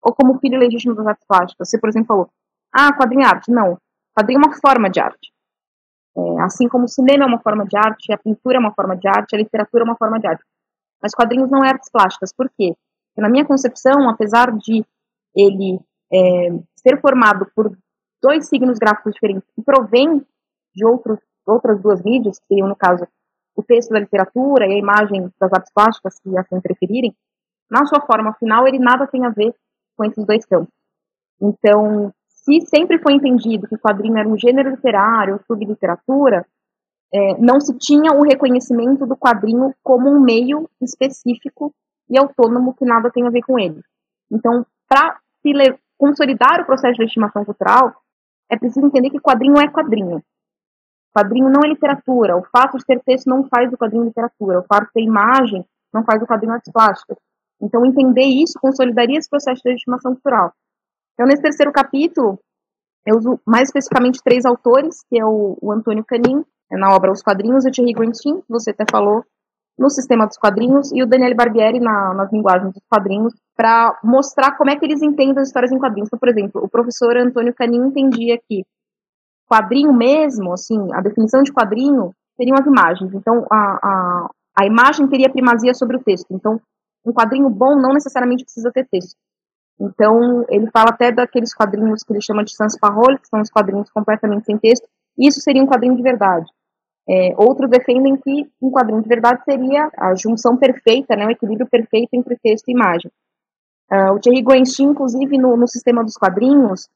ou como filho legítimo das artes plásticas. Você, por exemplo, falou, ah, quadrinho é arte. Não, quadrinho é uma forma de arte. É, assim como o cinema é uma forma de arte, a pintura é uma forma de arte, a literatura é uma forma de arte. Mas quadrinhos não é artes plásticas. Por quê? Porque, na minha concepção, apesar de ele é, ser formado por dois signos gráficos diferentes que provém de outros, outras duas mídias, que seriam, no caso, o texto da literatura e a imagem das artes plásticas, se assim preferirem, na sua forma final, ele nada tem a ver com esses dois campos. Então, se sempre foi entendido que o quadrinho era um gênero literário, subliteratura, é, não se tinha o reconhecimento do quadrinho como um meio específico e autônomo que nada tem a ver com ele. Então, para consolidar o processo de estimação cultural, é preciso entender que quadrinho é quadrinho. Quadrinho não é literatura. O fato de ter texto não faz o quadrinho literatura. O fato de ter imagem não faz o quadrinho artes plásticas. Então, entender isso consolidaria esse processo de legitimação cultural. Então, nesse terceiro capítulo, eu uso mais especificamente três autores, que é o, o Antônio Canin, é na obra Os Quadrinhos, o Thierry Grentin, que você até falou, no Sistema dos Quadrinhos, e o Daniele Barbieri na, nas linguagens dos quadrinhos, para mostrar como é que eles entendem as histórias em quadrinhos. Então, por exemplo, o professor Antônio Canin entendia que quadrinho mesmo, assim, a definição de quadrinho seriam as imagens. Então, a, a, a imagem teria primazia sobre o texto. Então, um quadrinho bom não necessariamente precisa ter texto. Então, ele fala até daqueles quadrinhos que ele chama de sans parole, que são os quadrinhos completamente sem texto. Isso seria um quadrinho de verdade. É, outros defendem que um quadrinho de verdade seria a junção perfeita, né, o equilíbrio perfeito entre texto e imagem. Uh, o Thierry Goenstein, inclusive, no, no sistema dos quadrinhos,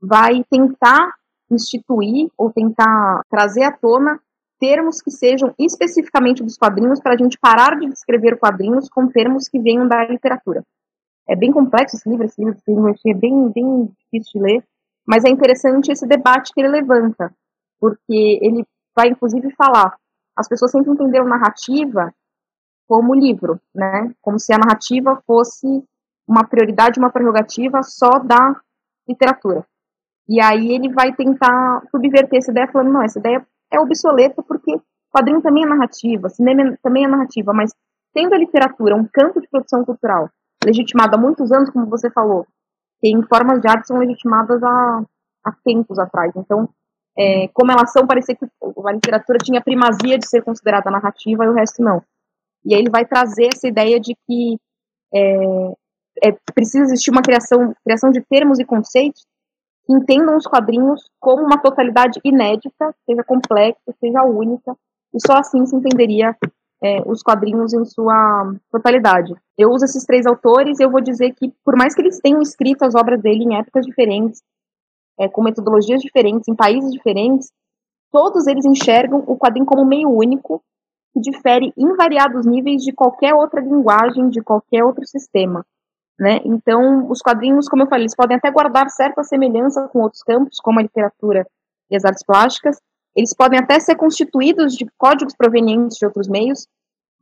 vai tentar instituir ou tentar trazer à tona termos que sejam especificamente dos quadrinhos para a gente parar de descrever quadrinhos com termos que venham da literatura. É bem complexo esse livro, esse livro é bem, bem difícil de ler, mas é interessante esse debate que ele levanta, porque ele vai inclusive falar, as pessoas sempre entenderam narrativa como livro, né? Como se a narrativa fosse uma prioridade, uma prerrogativa só da literatura. E aí ele vai tentar subverter essa ideia, falando, não, essa ideia é obsoleta porque quadrinho também é narrativa, cinema também é narrativa, mas tendo a literatura um campo de produção cultural legitimado há muitos anos, como você falou, tem formas de arte são legitimadas há, há tempos atrás. Então, é, como elas são, parecia que a literatura tinha primazia de ser considerada narrativa e o resto não. E aí ele vai trazer essa ideia de que é, é, precisa existir uma criação, criação de termos e conceitos entendam os quadrinhos como uma totalidade inédita, seja complexa, seja única, e só assim se entenderia é, os quadrinhos em sua totalidade. Eu uso esses três autores e eu vou dizer que, por mais que eles tenham escrito as obras dele em épocas diferentes, é, com metodologias diferentes, em países diferentes, todos eles enxergam o quadrinho como meio único, que difere em variados níveis de qualquer outra linguagem, de qualquer outro sistema. Né? Então, os quadrinhos, como eu falei, eles podem até guardar certa semelhança com outros campos, como a literatura e as artes plásticas. Eles podem até ser constituídos de códigos provenientes de outros meios,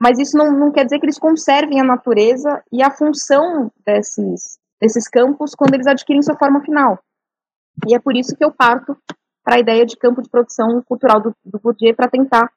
mas isso não, não quer dizer que eles conservem a natureza e a função desses, desses campos quando eles adquirem sua forma final. E é por isso que eu parto para a ideia de campo de produção cultural do, do Bourdieu para tentar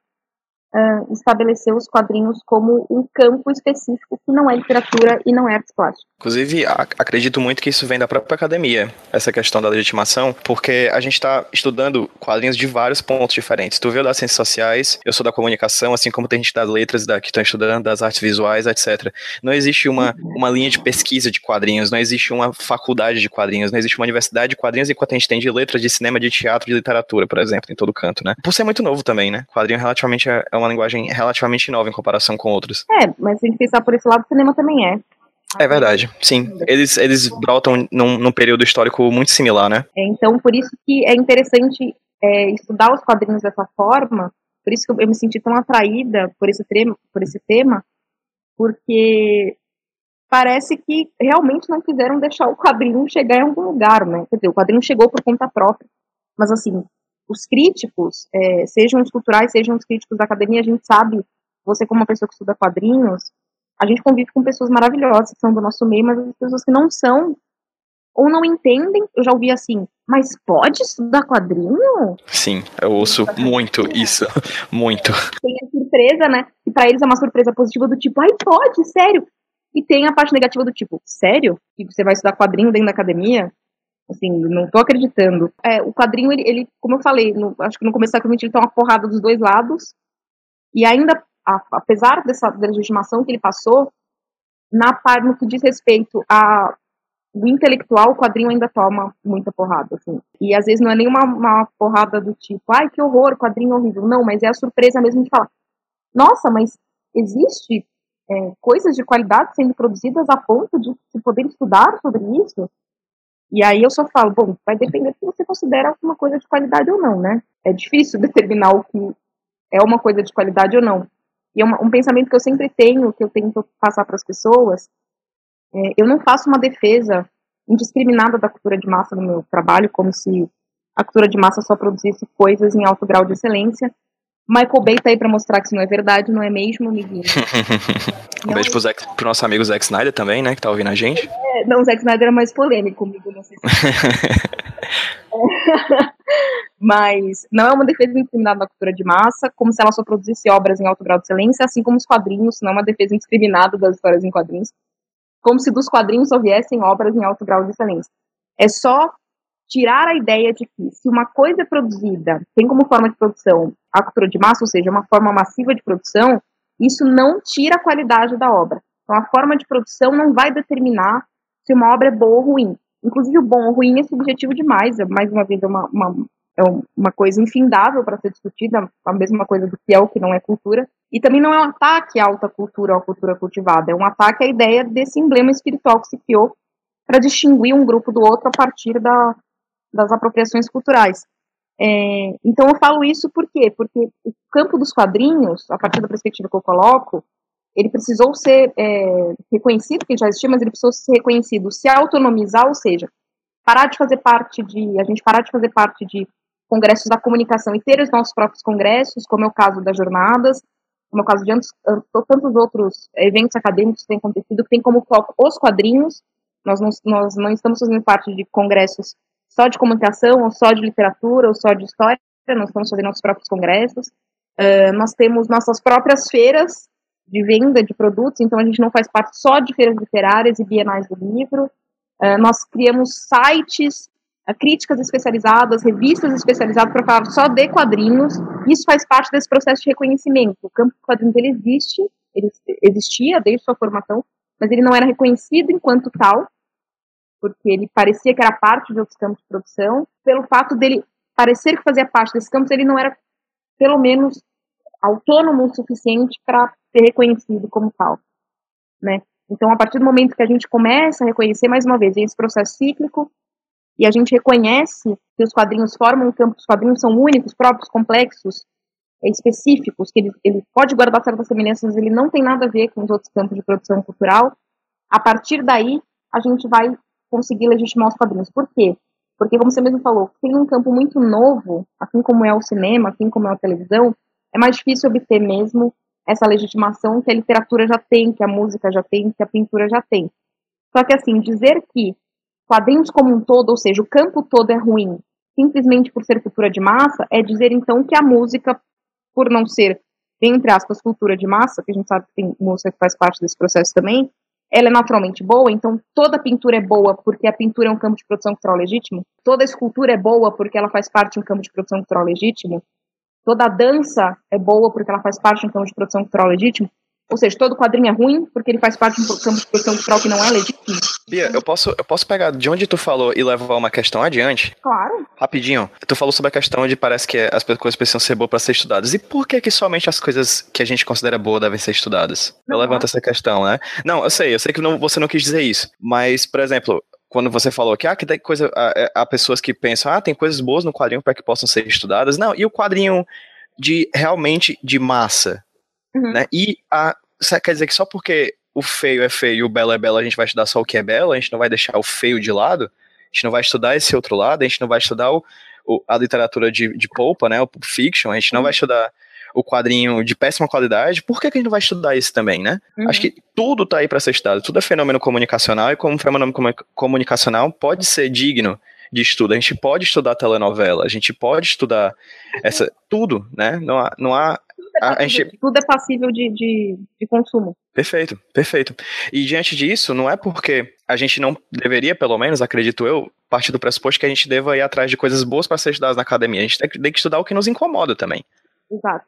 ah, estabeleceu os quadrinhos como um campo específico que não é literatura e não é artes plásticas. Inclusive, acredito muito que isso vem da própria academia, essa questão da legitimação, porque a gente está estudando quadrinhos de vários pontos diferentes. Tu veio das ciências sociais, eu sou da comunicação, assim como tem gente das letras da, que estão estudando, das artes visuais, etc. Não existe uma, uma linha de pesquisa de quadrinhos, não existe uma faculdade de quadrinhos, não existe uma universidade de quadrinhos, enquanto a gente tem de letras, de cinema, de teatro, de literatura, por exemplo, em todo canto, né? Por ser muito novo também, né? Quadrinho relativamente é é uma linguagem relativamente nova em comparação com outros. É, mas a gente pensar por esse lado, o cinema também é. É verdade, sim. Eles, eles brotam num, num período histórico muito similar, né? É, Então, por isso que é interessante é, estudar os quadrinhos dessa forma, por isso que eu, eu me senti tão atraída por esse, tema, por esse tema, porque parece que realmente não quiseram deixar o quadrinho chegar em algum lugar, né? Quer dizer, o quadrinho chegou por conta própria, mas assim, os críticos, é, sejam os culturais, sejam os críticos da academia, a gente sabe, você como uma pessoa que estuda quadrinhos, a gente convive com pessoas maravilhosas que são do nosso meio, mas as pessoas que não são ou não entendem, eu já ouvi assim, mas pode estudar quadrinho? Sim, eu ouço muito isso. [LAUGHS] Muito. Tem a surpresa, né? E pra eles é uma surpresa positiva do tipo, ai, pode, sério. E tem a parte negativa do tipo, sério? Que você vai estudar quadrinho dentro da academia? Assim, não tô acreditando. É, o quadrinho, ele, ele como eu falei, no- acho que no começo da século XX ele tá uma porrada dos dois lados. E ainda, a- apesar dessa legitimação que ele passou, na parte no que diz respeito a do intelectual, o quadrinho ainda toma muita porrada, assim. E às vezes não é nem uma, uma porrada do tipo, ai, que horror, quadrinho horrível. Não, mas é a surpresa mesmo de falar, nossa, mas existe é, coisas de qualidade sendo produzidas a ponto de se poder estudar sobre isso? E aí eu só falo, bom, vai depender se você considera alguma coisa de qualidade ou não, né? É difícil [LAUGHS] determinar o que é uma coisa de qualidade ou não. E é uma- um pensamento que eu sempre tenho, que eu tento passar para as pessoas, é, eu não faço uma defesa indiscriminada da cultura de massa no meu trabalho, como se a cultura de massa só produzisse coisas em alto grau de excelência. Michael Bay tá aí para mostrar que isso não é verdade, não é mesmo, amiguinho? [LAUGHS] Um beijo pro, Zack, pro nosso amigo Zack Snyder também, né? Que tá ouvindo a gente. É, Não, o Zack Snyder é mais polêmico comigo, não sei se... [LAUGHS] Mas não é uma defesa indiscriminada da cultura de massa, como se ela só produzisse obras em alto grau de excelência, assim como os quadrinhos, não é uma defesa indiscriminada das histórias em quadrinhos, como se dos quadrinhos só viessem obras em alto grau de excelência. É só tirar a ideia de que se uma coisa é produzida, tem como forma de produção a cultura de massa, ou seja, uma forma massiva de produção, isso não tira a qualidade da obra. Então a forma de produção não vai determinar se uma obra é boa ou ruim. Inclusive o bom ou ruim é subjetivo demais, é mais uma vez é uma, uma, é uma coisa infindável para ser discutida, a mesma coisa do que é o que não é cultura. E também não é um ataque à alta cultura ou à cultura cultivada, é um ataque à ideia desse emblema espiritual que se criou para distinguir um grupo do outro a partir da, das apropriações culturais. É, então eu falo isso por quê? Porque o campo dos quadrinhos, a partir da perspectiva que eu coloco, ele precisou ser é, reconhecido, que já existia, mas ele precisou ser reconhecido, se autonomizar, ou seja, parar de fazer parte de, a gente parar de fazer parte de congressos da comunicação e ter os nossos próprios congressos, como é o caso das jornadas, como é o caso de tantos, tantos outros eventos acadêmicos que têm acontecido, que tem como foco os quadrinhos, nós não, nós não estamos fazendo parte de congressos só de comunicação, ou só de literatura, ou só de história, nós estamos fazendo nossos próprios congressos, uh, nós temos nossas próprias feiras de venda de produtos, então a gente não faz parte só de feiras literárias e bienais do livro, uh, nós criamos sites, uh, críticas especializadas, revistas especializadas para falar só de quadrinhos, isso faz parte desse processo de reconhecimento, o campo do quadrinhos ele existe, ele existia desde sua formação, mas ele não era reconhecido enquanto tal, porque ele parecia que era parte de outros campos de produção, pelo fato dele parecer que fazia parte desses campos, ele não era, pelo menos, autônomo o suficiente para ser reconhecido como tal, né? Então, a partir do momento que a gente começa a reconhecer, mais uma vez, esse processo cíclico, e a gente reconhece que os quadrinhos formam um campo, os quadrinhos são únicos, próprios, complexos, específicos, que ele, ele pode guardar certas semelhanças, mas ele não tem nada a ver com os outros campos de produção cultural, a partir daí, a gente vai conseguir legitimar os quadrinhos. Por quê? Porque, como você mesmo falou, tem um campo muito novo, assim como é o cinema, assim como é a televisão, é mais difícil obter mesmo essa legitimação que a literatura já tem, que a música já tem, que a pintura já tem. Só que, assim, dizer que quadrinhos como um todo, ou seja, o campo todo é ruim, simplesmente por ser cultura de massa, é dizer, então, que a música, por não ser entre aspas, cultura de massa, que a gente sabe que tem música que faz parte desse processo também, ela é naturalmente boa, então toda pintura é boa porque a pintura é um campo de produção cultural legítimo, toda escultura é boa porque ela faz parte de um campo de produção cultural legítimo, toda dança é boa porque ela faz parte de um campo de produção cultural legítimo, ou seja, todo quadrinho é ruim porque ele faz parte de um campo de produção cultural que não é legítimo. Bia, eu posso, eu posso pegar de onde tu falou e levar uma questão adiante? Claro. Rapidinho. Tu falou sobre a questão de parece que as coisas precisam ser boas para ser estudadas. E por que que somente as coisas que a gente considera boas devem ser estudadas? Eu Não. levanto essa questão, né? Não, eu sei, eu sei que não- você não quis dizer isso. Mas, por exemplo, quando você falou que, ah, que tem coisa. Há, há pessoas que pensam, ah, tem coisas boas no quadrinho para que possam ser estudadas. Não, e o quadrinho de realmente de massa? Uhum. Né? E a, quer dizer que só porque o feio é feio e o belo é belo, a gente vai estudar só o que é belo, a gente não vai deixar o feio de lado, a gente não vai estudar esse outro lado, a gente não vai estudar o, o- a literatura de, de polpa, né, o Pulp Fiction, a gente não vai estudar o quadrinho de péssima qualidade, por que, que a gente não vai estudar isso também, né? Uhum. Acho que tudo tá aí para ser estudado, tudo é fenômeno comunicacional e como fenômeno comu- comunicacional pode ser digno de estudo. A gente pode estudar telenovela, a gente pode estudar essa tudo, né? Não há, não há é passível, gente- tudo é passível de, de, de consumo. Perfeito, perfeito. E diante disso, não é porque a gente não deveria, pelo menos, acredito eu, partir do pressuposto que a gente deva ir atrás de coisas boas para ser estudadas na academia. A gente tem que, tem que estudar o que nos incomoda também, Exato.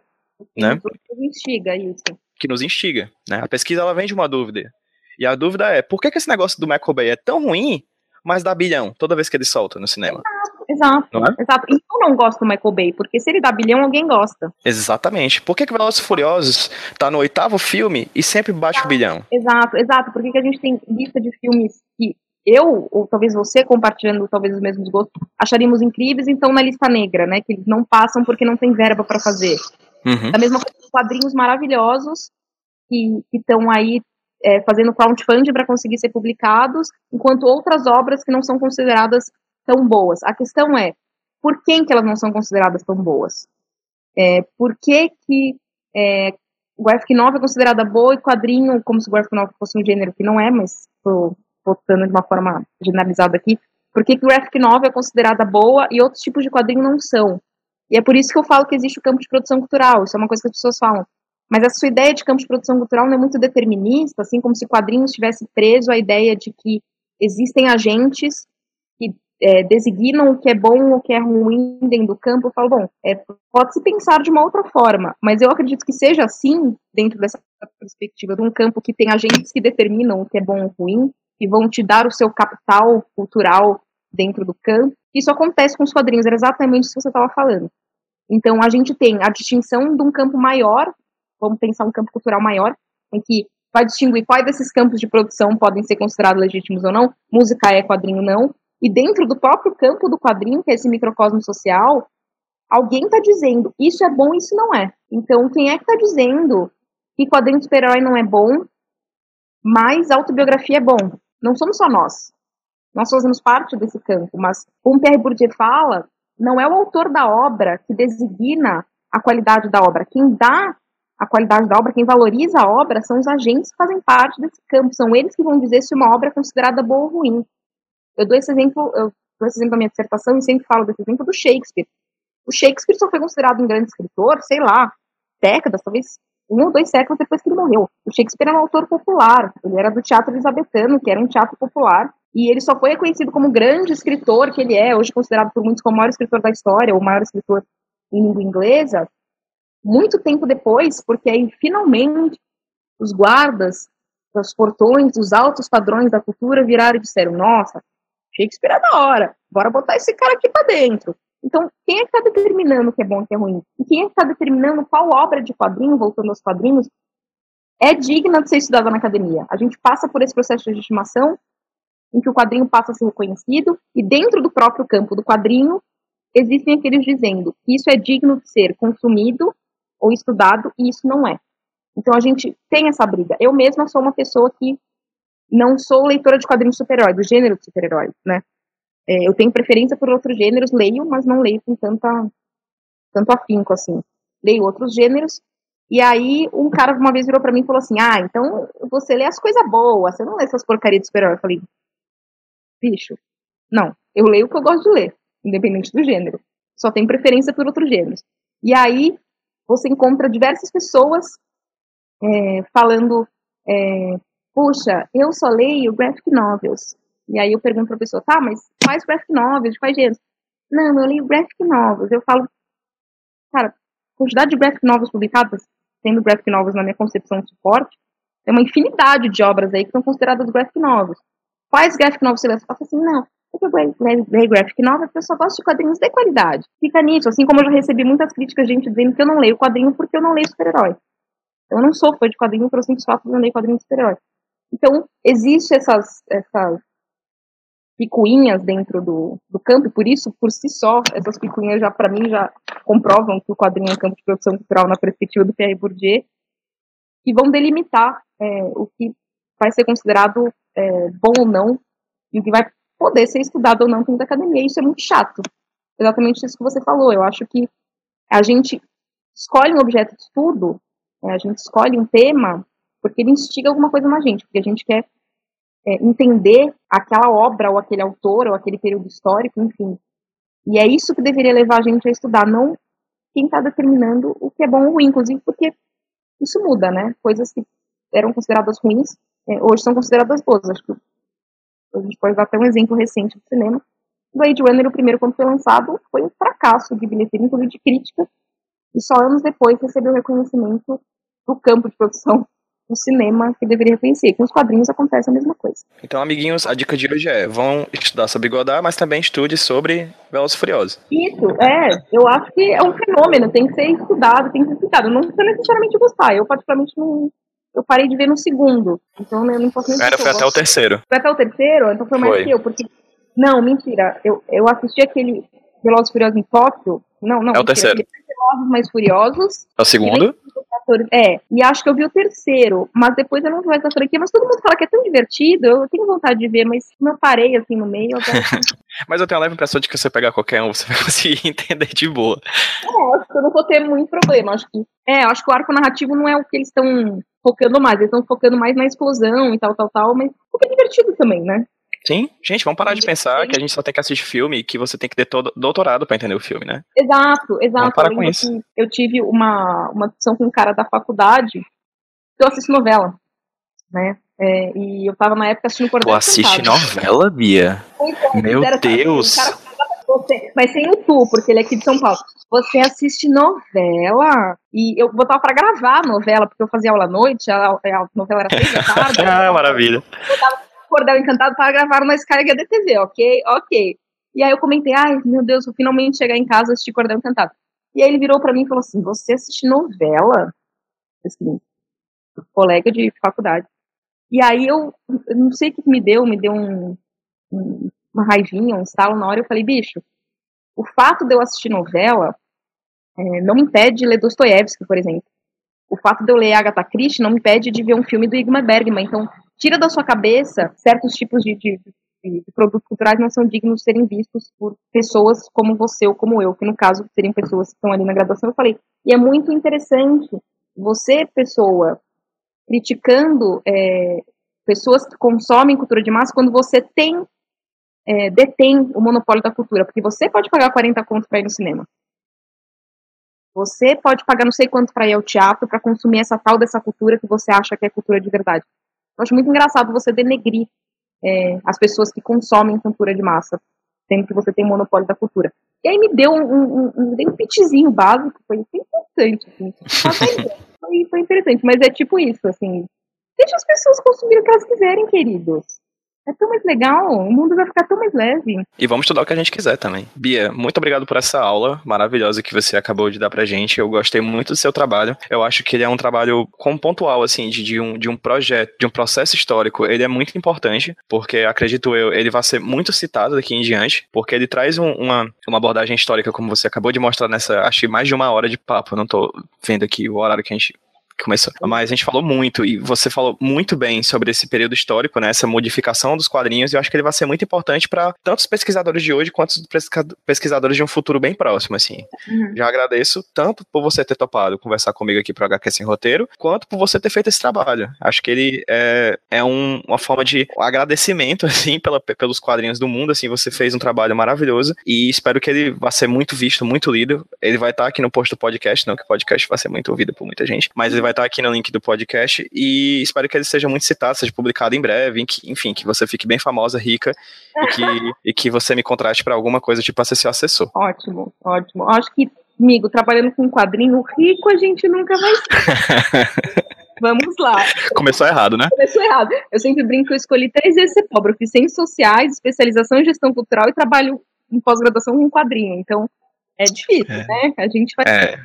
Né? Que instiga isso. que nos instiga. Né? A pesquisa ela vem de uma dúvida. E a dúvida é, por que, que esse negócio do Michael Bay é tão ruim, mas dá bilhão toda vez que ele solta no cinema? Exato. É? Exato. E eu não gosto do Michael Bay, porque se ele dá bilhão, alguém gosta. Exatamente. Por que, que Velozes e Furiosos tá no oitavo filme e sempre bate o bilhão? Exato, exato. Porque que a gente tem lista de filmes que eu, ou talvez você, compartilhando talvez os mesmos gostos, acharíamos incríveis, então na lista negra, né? Que eles não passam porque não tem verba para fazer. Uhum. Da mesma coisa, quadrinhos maravilhosos que estão aí é, fazendo crowdfunding para conseguir ser publicados, enquanto outras obras que não são consideradas tão boas. A questão é, por quem que elas não são consideradas tão boas? É, por que que é, graphic novel é considerada boa e quadrinho, como se o graphic novel fosse um gênero que não é, mas estou botando de uma forma generalizada aqui, por que que graphic novel é considerada boa e outros tipos de quadrinho não são? E é por isso que eu falo que existe o campo de produção cultural, isso é uma coisa que as pessoas falam. Mas a sua ideia de campo de produção cultural não é muito determinista, assim como se quadrinhos estivesse preso à ideia de que existem agentes que é, designam o que é bom o que é ruim dentro do campo. Eu falo, bom, é, pode-se pensar de uma outra forma, mas eu acredito que seja assim, dentro dessa perspectiva de um campo que tem agentes que determinam o que é bom ou ruim, e vão te dar o seu capital cultural dentro do campo. Isso acontece com os quadrinhos, era exatamente isso que você estava falando. Então, a gente tem a distinção de um campo maior, vamos pensar um campo cultural maior, em que vai distinguir quais desses campos de produção podem ser considerados legítimos ou não, música é, quadrinho não, e dentro do próprio campo do quadrinho, que é esse microcosmo social, alguém está dizendo isso é bom, isso não é. Então, quem é que está dizendo que quadrinho de super-herói não é bom, mas autobiografia é bom? Não somos só nós. Nós fazemos parte desse campo, mas como Pierre Bourdieu fala, não é o autor da obra que designa a qualidade da obra. Quem dá a qualidade da obra, quem valoriza a obra, são os agentes que fazem parte desse campo. São eles que vão dizer se uma obra é considerada boa ou ruim. Eu dou esse exemplo, eu dou esse exemplo na minha dissertação e sempre falo desse exemplo do Shakespeare. O Shakespeare só foi considerado um grande escritor, sei lá, décadas, talvez um ou dois séculos depois que ele morreu. O Shakespeare era um autor popular, ele era do teatro elisabetano, que era um teatro popular, e ele só foi reconhecido como grande escritor que ele é, hoje considerado por muitos como o maior escritor da história, ou o maior escritor em língua inglesa, muito tempo depois, porque aí finalmente os guardas dos portões, dos altos padrões da cultura viraram e disseram: Nossa, Shakespeare é da hora, bora botar esse cara aqui pra dentro. Então, quem é que está determinando o que é bom e o que é ruim? E quem é que está determinando qual obra de quadrinho, voltando aos quadrinhos, é digna de ser estudada na academia? A gente passa por esse processo de legitimação, em que o quadrinho passa a ser reconhecido, e dentro do próprio campo do quadrinho, existem aqueles dizendo que isso é digno de ser consumido ou estudado, e isso não é. Então a gente tem essa briga. Eu mesma sou uma pessoa que não sou leitora de quadrinhos super-herói, do gênero de super-herói, né? É, eu tenho preferência por outros gêneros, leio, mas não leio com tanta, tanto afinco, assim. Leio outros gêneros, e aí um cara uma vez virou pra mim e falou assim, ah, então você lê as coisas boas, você não lê essas porcarias de super-herói. Eu falei, bicho, não, eu leio o que eu gosto de ler, independente do gênero. Só tenho preferência por outros gêneros. E aí, você encontra diversas pessoas é, falando, é, puxa, eu só leio graphic novels. E aí eu pergunto pra pessoa, tá, mas quais graphic novels, de quais gêneros? Não, eu leio graphic novels. Eu falo, cara, quantidade de graphic novels publicadas, tendo graphic novels na minha concepção de suporte, é uma infinidade de obras aí que são consideradas graphic novels. Quais graphic novels você lê? Você fala assim, não, eu leio leio graphic novel porque eu só gosto de quadrinhos de qualidade. Fica nisso, assim como eu já recebi muitas críticas de gente dizendo que eu não leio quadrinho porque eu não leio super-herói. Eu não sou fã de quadrinho pelo simples fato de não ler quadrinhos de super-herói. Então, existe essas, essas picuinhas dentro do, do campo, e por isso, por si só, essas picuinhas já, para mim, já comprovam que o quadrinho é um campo de produção cultural na perspectiva do Pierre Bourdieu, que vão delimitar é, o que vai ser considerado é, bom ou não, e o que vai poder ser estudado ou não dentro da academia. Isso é muito chato. Exatamente isso que você falou. Eu acho que a gente escolhe um objeto de estudo, né, a gente escolhe um tema, porque ele instiga alguma coisa na gente, porque a gente quer é, entender aquela obra, ou aquele autor, ou aquele período histórico, enfim. E é isso que deveria levar a gente a estudar, não quem está determinando o que é bom ou ruim, inclusive porque isso muda, né? Coisas que eram consideradas ruins, é, hoje são consideradas boas. Acho que a gente pode dar até um exemplo recente do cinema. Blade Runner, o primeiro, quando foi lançado, foi um fracasso de bilheteria, inclusive de crítica, e só anos depois recebeu reconhecimento do campo de produção do cinema que deveria reconhecer. Com os quadrinhos acontece a mesma coisa. Então, amiguinhos, a dica de hoje é: vão estudar sobre Godard, mas também estude sobre Velozes e Furiosos. Isso, é, eu acho que é um fenômeno, tem que ser estudado, tem que ser explicado. Não precisa necessariamente gostar. Eu, particularmente, não. Eu parei de ver no segundo. Então, eu não posso nem Era, foi até o terceiro. Foi até o terceiro? Então foi mais Foi. que eu, porque. Não, mentira. Eu, eu assisti aquele Velozes e Furiosos em Tóquio. Não, não. É o mentira, terceiro. aquele Velozes mais Furiosos. É o segundo? É, e acho que eu vi o terceiro, mas depois eu não vi mais a franquia, mas todo mundo fala que é tão divertido, eu tenho vontade de ver, mas eu parei assim no meio, [LAUGHS] Mas eu tenho a leve impressão de que se você pegar qualquer um, você vai conseguir [LAUGHS] entender de boa. É, acho que eu não vou ter muito problema. Acho que, é, acho que o arco narrativo não é o que eles estão focando mais, eles estão focando mais na explosão e tal, tal, tal, mas é divertido também, né? Sim, gente, vamos parar de pensar que a gente só tem que assistir filme e que você tem que ter todo doutorado pra entender o filme, né? Exato, exato. parar Eu com isso. Eu tive uma, uma discussão com um cara da faculdade, que eu assisto novela, né? É, e eu tava na época assistindo Tu Cordel assiste Cantado. novela, Bia? Então, Meu fizeram assim, Deus. cara falava, você- mas sem o tu, porque ele é aqui de São Paulo. Você assiste novela? E eu botava pra gravar a novela, porque eu fazia aula à noite, a, a novela era seis da tarde. [LAUGHS] Ah, maravilha. Cordel Encantado para gravar na Sky HDTV, ok? Ok. E aí eu comentei, ai, meu Deus, vou finalmente chegar em casa e assistir Cordel Encantado. E aí ele virou pra mim e falou assim, você assiste novela? Assim, colega de faculdade. E aí eu, eu não sei o que me deu, me deu um, um- uma raivinha, um estalo na hora, eu falei, bicho, o fato de eu assistir novela eh, não me impede de ler Dostoiévski, por exemplo. O fato de eu ler Agatha Christie não me impede de ver um filme do Igmar Bergman. Então, tira da sua cabeça certos tipos de, de, de- de produtos culturais não são dignos de serem vistos por pessoas como você ou como eu, que no caso seriam pessoas que estão ali na graduação. Eu falei, e é muito interessante você, pessoa, criticando é, pessoas que consomem cultura de massa quando você tem, é, detém o monopólio da cultura, porque você pode pagar 40 contos para ir no cinema. Você pode pagar não sei quanto para ir ao teatro para consumir essa tal dessa cultura que você acha que é cultura de verdade. Eu acho muito engraçado você denegrir é, as pessoas que consomem cultura de massa, sendo que você tem monopólio da cultura. E aí me deu um, um, um, dei um pitchzinho básico, foi importante. Assim. Foi, foi interessante, mas é tipo isso, assim. Deixa as pessoas consumirem o que elas quiserem, queridos. É tão mais legal, o mundo vai ficar tão mais leve. E vamos estudar o que a gente quiser também. Bia, muito obrigado por essa aula maravilhosa que você acabou de dar pra gente. Eu gostei muito do seu trabalho. Eu acho que ele é um trabalho com pontual, assim, de, de, um, de um projeto, de um processo histórico. Ele é muito importante, porque acredito eu, ele vai ser muito citado daqui em diante, porque ele traz um- uma, uma abordagem histórica, como você acabou de mostrar nessa, acho mais de uma hora de papo. Não tô vendo aqui o horário que a gente que começou. Mas a gente falou muito, e você falou muito bem sobre esse período histórico, né? Essa modificação dos quadrinhos, e eu acho que ele vai ser muito importante para tanto os pesquisadores de hoje quanto os pesquisadores de um futuro bem próximo, assim. Uhum. Já agradeço tanto por você ter topado conversar comigo aqui pro HQ Sem Roteiro, quanto por você ter feito esse trabalho. Acho que ele é, é um- uma forma de agradecimento, [LAUGHS] assim, pela- pelos quadrinhos do mundo, assim, você fez um trabalho maravilhoso e espero que ele vá ser muito visto, muito lido. Ele vai estar aqui no post do podcast, não que o podcast vai ser muito ouvido por muita gente, mas ele vai estar aqui no link do podcast e espero que ele seja muito citado, seja publicado em breve, enfim, que você fique bem famosa, rica e que, [LAUGHS] e que você me contrate para alguma coisa, tipo, seu assessor. Ótimo, ótimo. Acho que, amigo, trabalhando com quadrinho rico, a gente nunca vai ser. [LAUGHS] [LAUGHS] Vamos lá. Começou errado, né? Começou errado. Eu sempre brinco eu escolhi três vezes ser pobre. Eu fiz ciências sociais, especialização em gestão cultural e trabalho em pós-graduação com quadrinho. Então, é difícil, É. né? A gente faz É,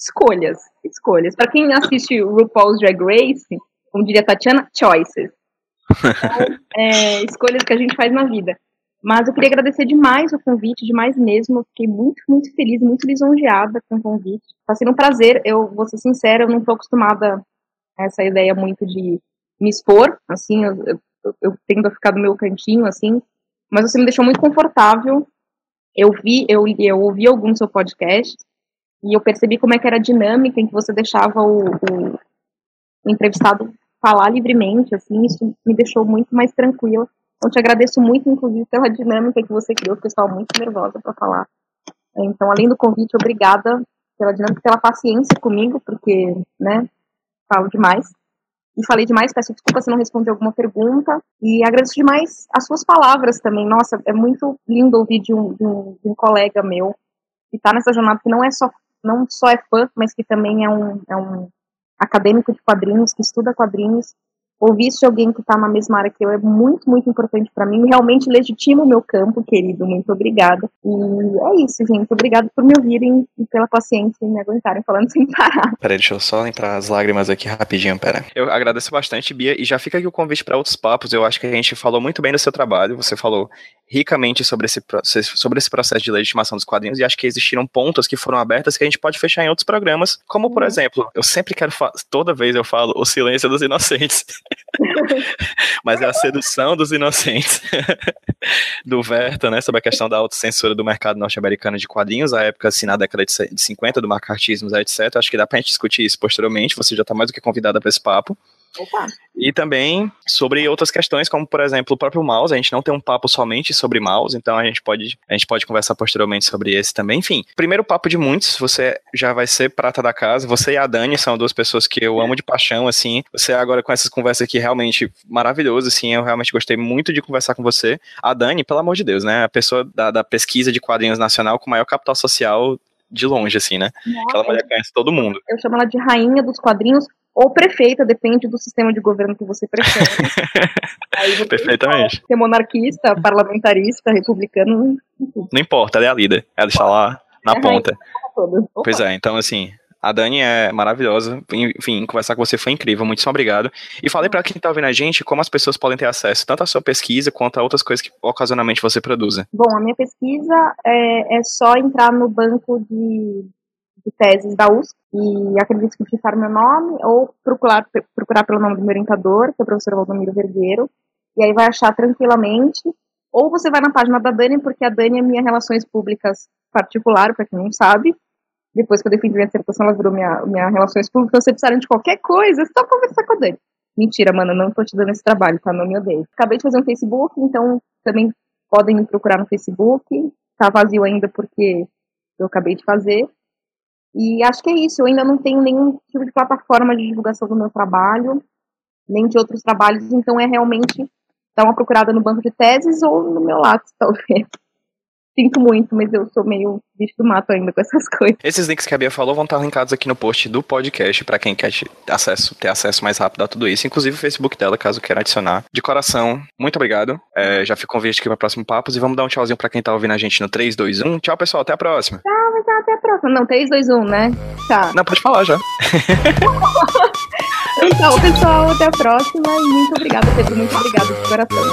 escolhas. Escolhas. Pra quem assiste o RuPaul's Drag Race, como diria Tatiana, choices. Então, [LAUGHS] é, escolhas que a gente faz na vida. Mas eu queria agradecer demais o convite, demais mesmo. Eu fiquei muito, muito feliz, muito lisonjeada com o convite. Está sendo um prazer. Eu vou ser sincera, eu não estou acostumada a essa ideia muito de me expor. Assim, eu, eu, eu tendo a ficar do meu cantinho, assim. Mas você me deixou muito confortável. Eu vi, eu, eu ouvi algum do seu podcast e eu percebi como é que era a dinâmica em que você deixava o, o, entrevistado falar livremente, assim, isso me deixou muito mais tranquila. Então, te agradeço muito, inclusive, pela dinâmica que você criou, porque eu estava muito nervosa para falar. Então, além do convite, obrigada pela dinâmica, pela paciência comigo, porque, né, falo demais. E falei demais, peço desculpa se não respondi alguma pergunta. E agradeço demais as suas palavras também. Nossa, é muito lindo ouvir de um, de um, de um colega meu que está nessa jornada, que não é só, não só é fã, mas que também é um, é um acadêmico de quadrinhos, que estuda quadrinhos. Ouvir isso de alguém que está na mesma área que eu é muito, muito importante para mim. Realmente legitima o meu campo, querido. Muito obrigada. E é isso, gente. Obrigado por me ouvirem e pela paciência e me aguentarem falando [LAUGHS] sem parar. Peraí, deixa eu só entrar as lágrimas aqui rapidinho, pera. Eu agradeço bastante, Bia, e já fica aqui o convite para outros papos. Eu acho que a gente falou muito bem do seu trabalho, você falou ricamente sobre esse, processo, sobre esse processo de legitimação dos quadrinhos, e acho que existiram pontos que foram abertas que a gente pode fechar em outros programas, como, por Uhum. exemplo, eu sempre quero, toda vez eu falo o silêncio dos inocentes. [LAUGHS] Mas é a sedução dos inocentes. [LAUGHS] do Verta, né, sobre a questão da autocensura do mercado norte-americano de quadrinhos, a época, assim, na década de se- de 50, do macartismo, etc. Acho que dá pra gente discutir isso posteriormente, você já tá mais do que convidada para esse papo. Opa. E também sobre outras questões, como, por exemplo, o próprio mouse, a gente não tem um papo somente sobre mouse, então a gente pode, a gente pode conversar posteriormente sobre esse também. Enfim, primeiro papo de muitos, você já vai ser prata da casa, você e a Dani são duas pessoas que eu amo de paixão, assim, você agora com essas conversas aqui realmente maravilhoso, assim, eu realmente gostei muito de conversar com você. A Dani, pelo amor de Deus, né, a pessoa da, da pesquisa de quadrinhos nacional com maior capital social de longe, assim, né, aquela mulher conhece todo mundo. Eu chamo ela de rainha dos quadrinhos ou prefeita, depende do sistema de governo que você prefere. [LAUGHS] Aí você Perfeitamente. ser monarquista, parlamentarista, republicano, Não importa, ela é a líder, ela está lá na É ponta. todo. Pois é, então assim, a Dani é maravilhosa. Enfim, conversar com você foi incrível. Muito obrigado. E falei pra quem tá ouvindo a gente como as pessoas podem ter acesso tanto à sua pesquisa quanto a outras coisas que ocasionalmente você produza. Bom, a minha pesquisa é, é só entrar no banco de, de teses da USP e acredito que digitar meu nome ou procurar, procurar pelo nome do meu orientador, que é o professor Valdomiro Vergueiro, e aí vai achar tranquilamente. Ou você vai na página da Dani, porque a Dani é minha relações públicas particular, para quem não sabe. Depois que eu defendi minha dissertação, ela virou minha, minha relações públicas. Então, se precisarem de qualquer coisa, é só conversar com a Dani. Mentira, mano, não tô te dando esse trabalho, tá? Não me odeio. Acabei de fazer um Facebook, então também podem me procurar no Facebook. Tá vazio ainda porque eu acabei de fazer. E acho que é isso. Eu ainda não tenho nenhum tipo de plataforma de divulgação do meu trabalho, nem de outros trabalhos, então é realmente dar uma procurada no banco de teses ou no meu lápis, [LAUGHS] talvez. Sinto muito, mas eu sou meio bicho do mato ainda com essas [LAUGHS] coisas. Esses links que a Bia falou vão estar linkados aqui no post do podcast pra quem quer acesso, ter acesso mais rápido a tudo isso, inclusive o Facebook dela, caso queira adicionar. De coração, muito obrigado. É, já fica o convite aqui para próximo papos e vamos dar um tchauzinho pra quem tá ouvindo a gente no 3, 2, 1. Tchau, pessoal, até a próxima. Ah, Não, 3, 2, 1, né? Tá. Não, pode falar já. [LAUGHS] Então, pessoal, até a próxima e muito obrigada, Pedro. Muito obrigada de coração.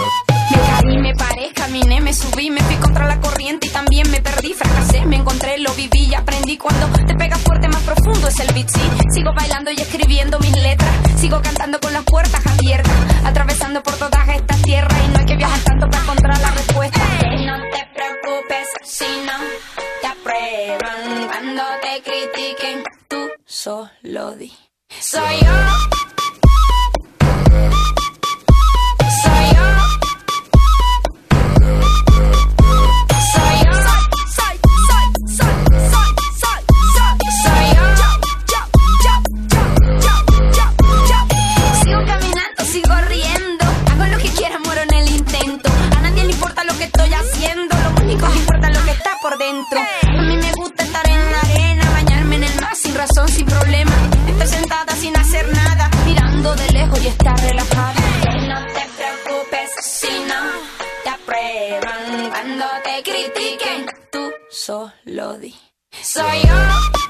Me caí, me paré, caminé, me subí, me fui contra la corriente y también me perdí, fracasé, me encontré, lo viví y aprendí cuando te pegas fuerte más profundo. es el beat, sí. Sigo bailando y escribiendo mis letras. Sigo cantando con las puertas abiertas. Atravesando por todas estas tierras. Y no hay que viajar tanto para encontrar la respuesta. Y no te preocupes si no critiquen, tú solo di. Soy yo. melody. So you're.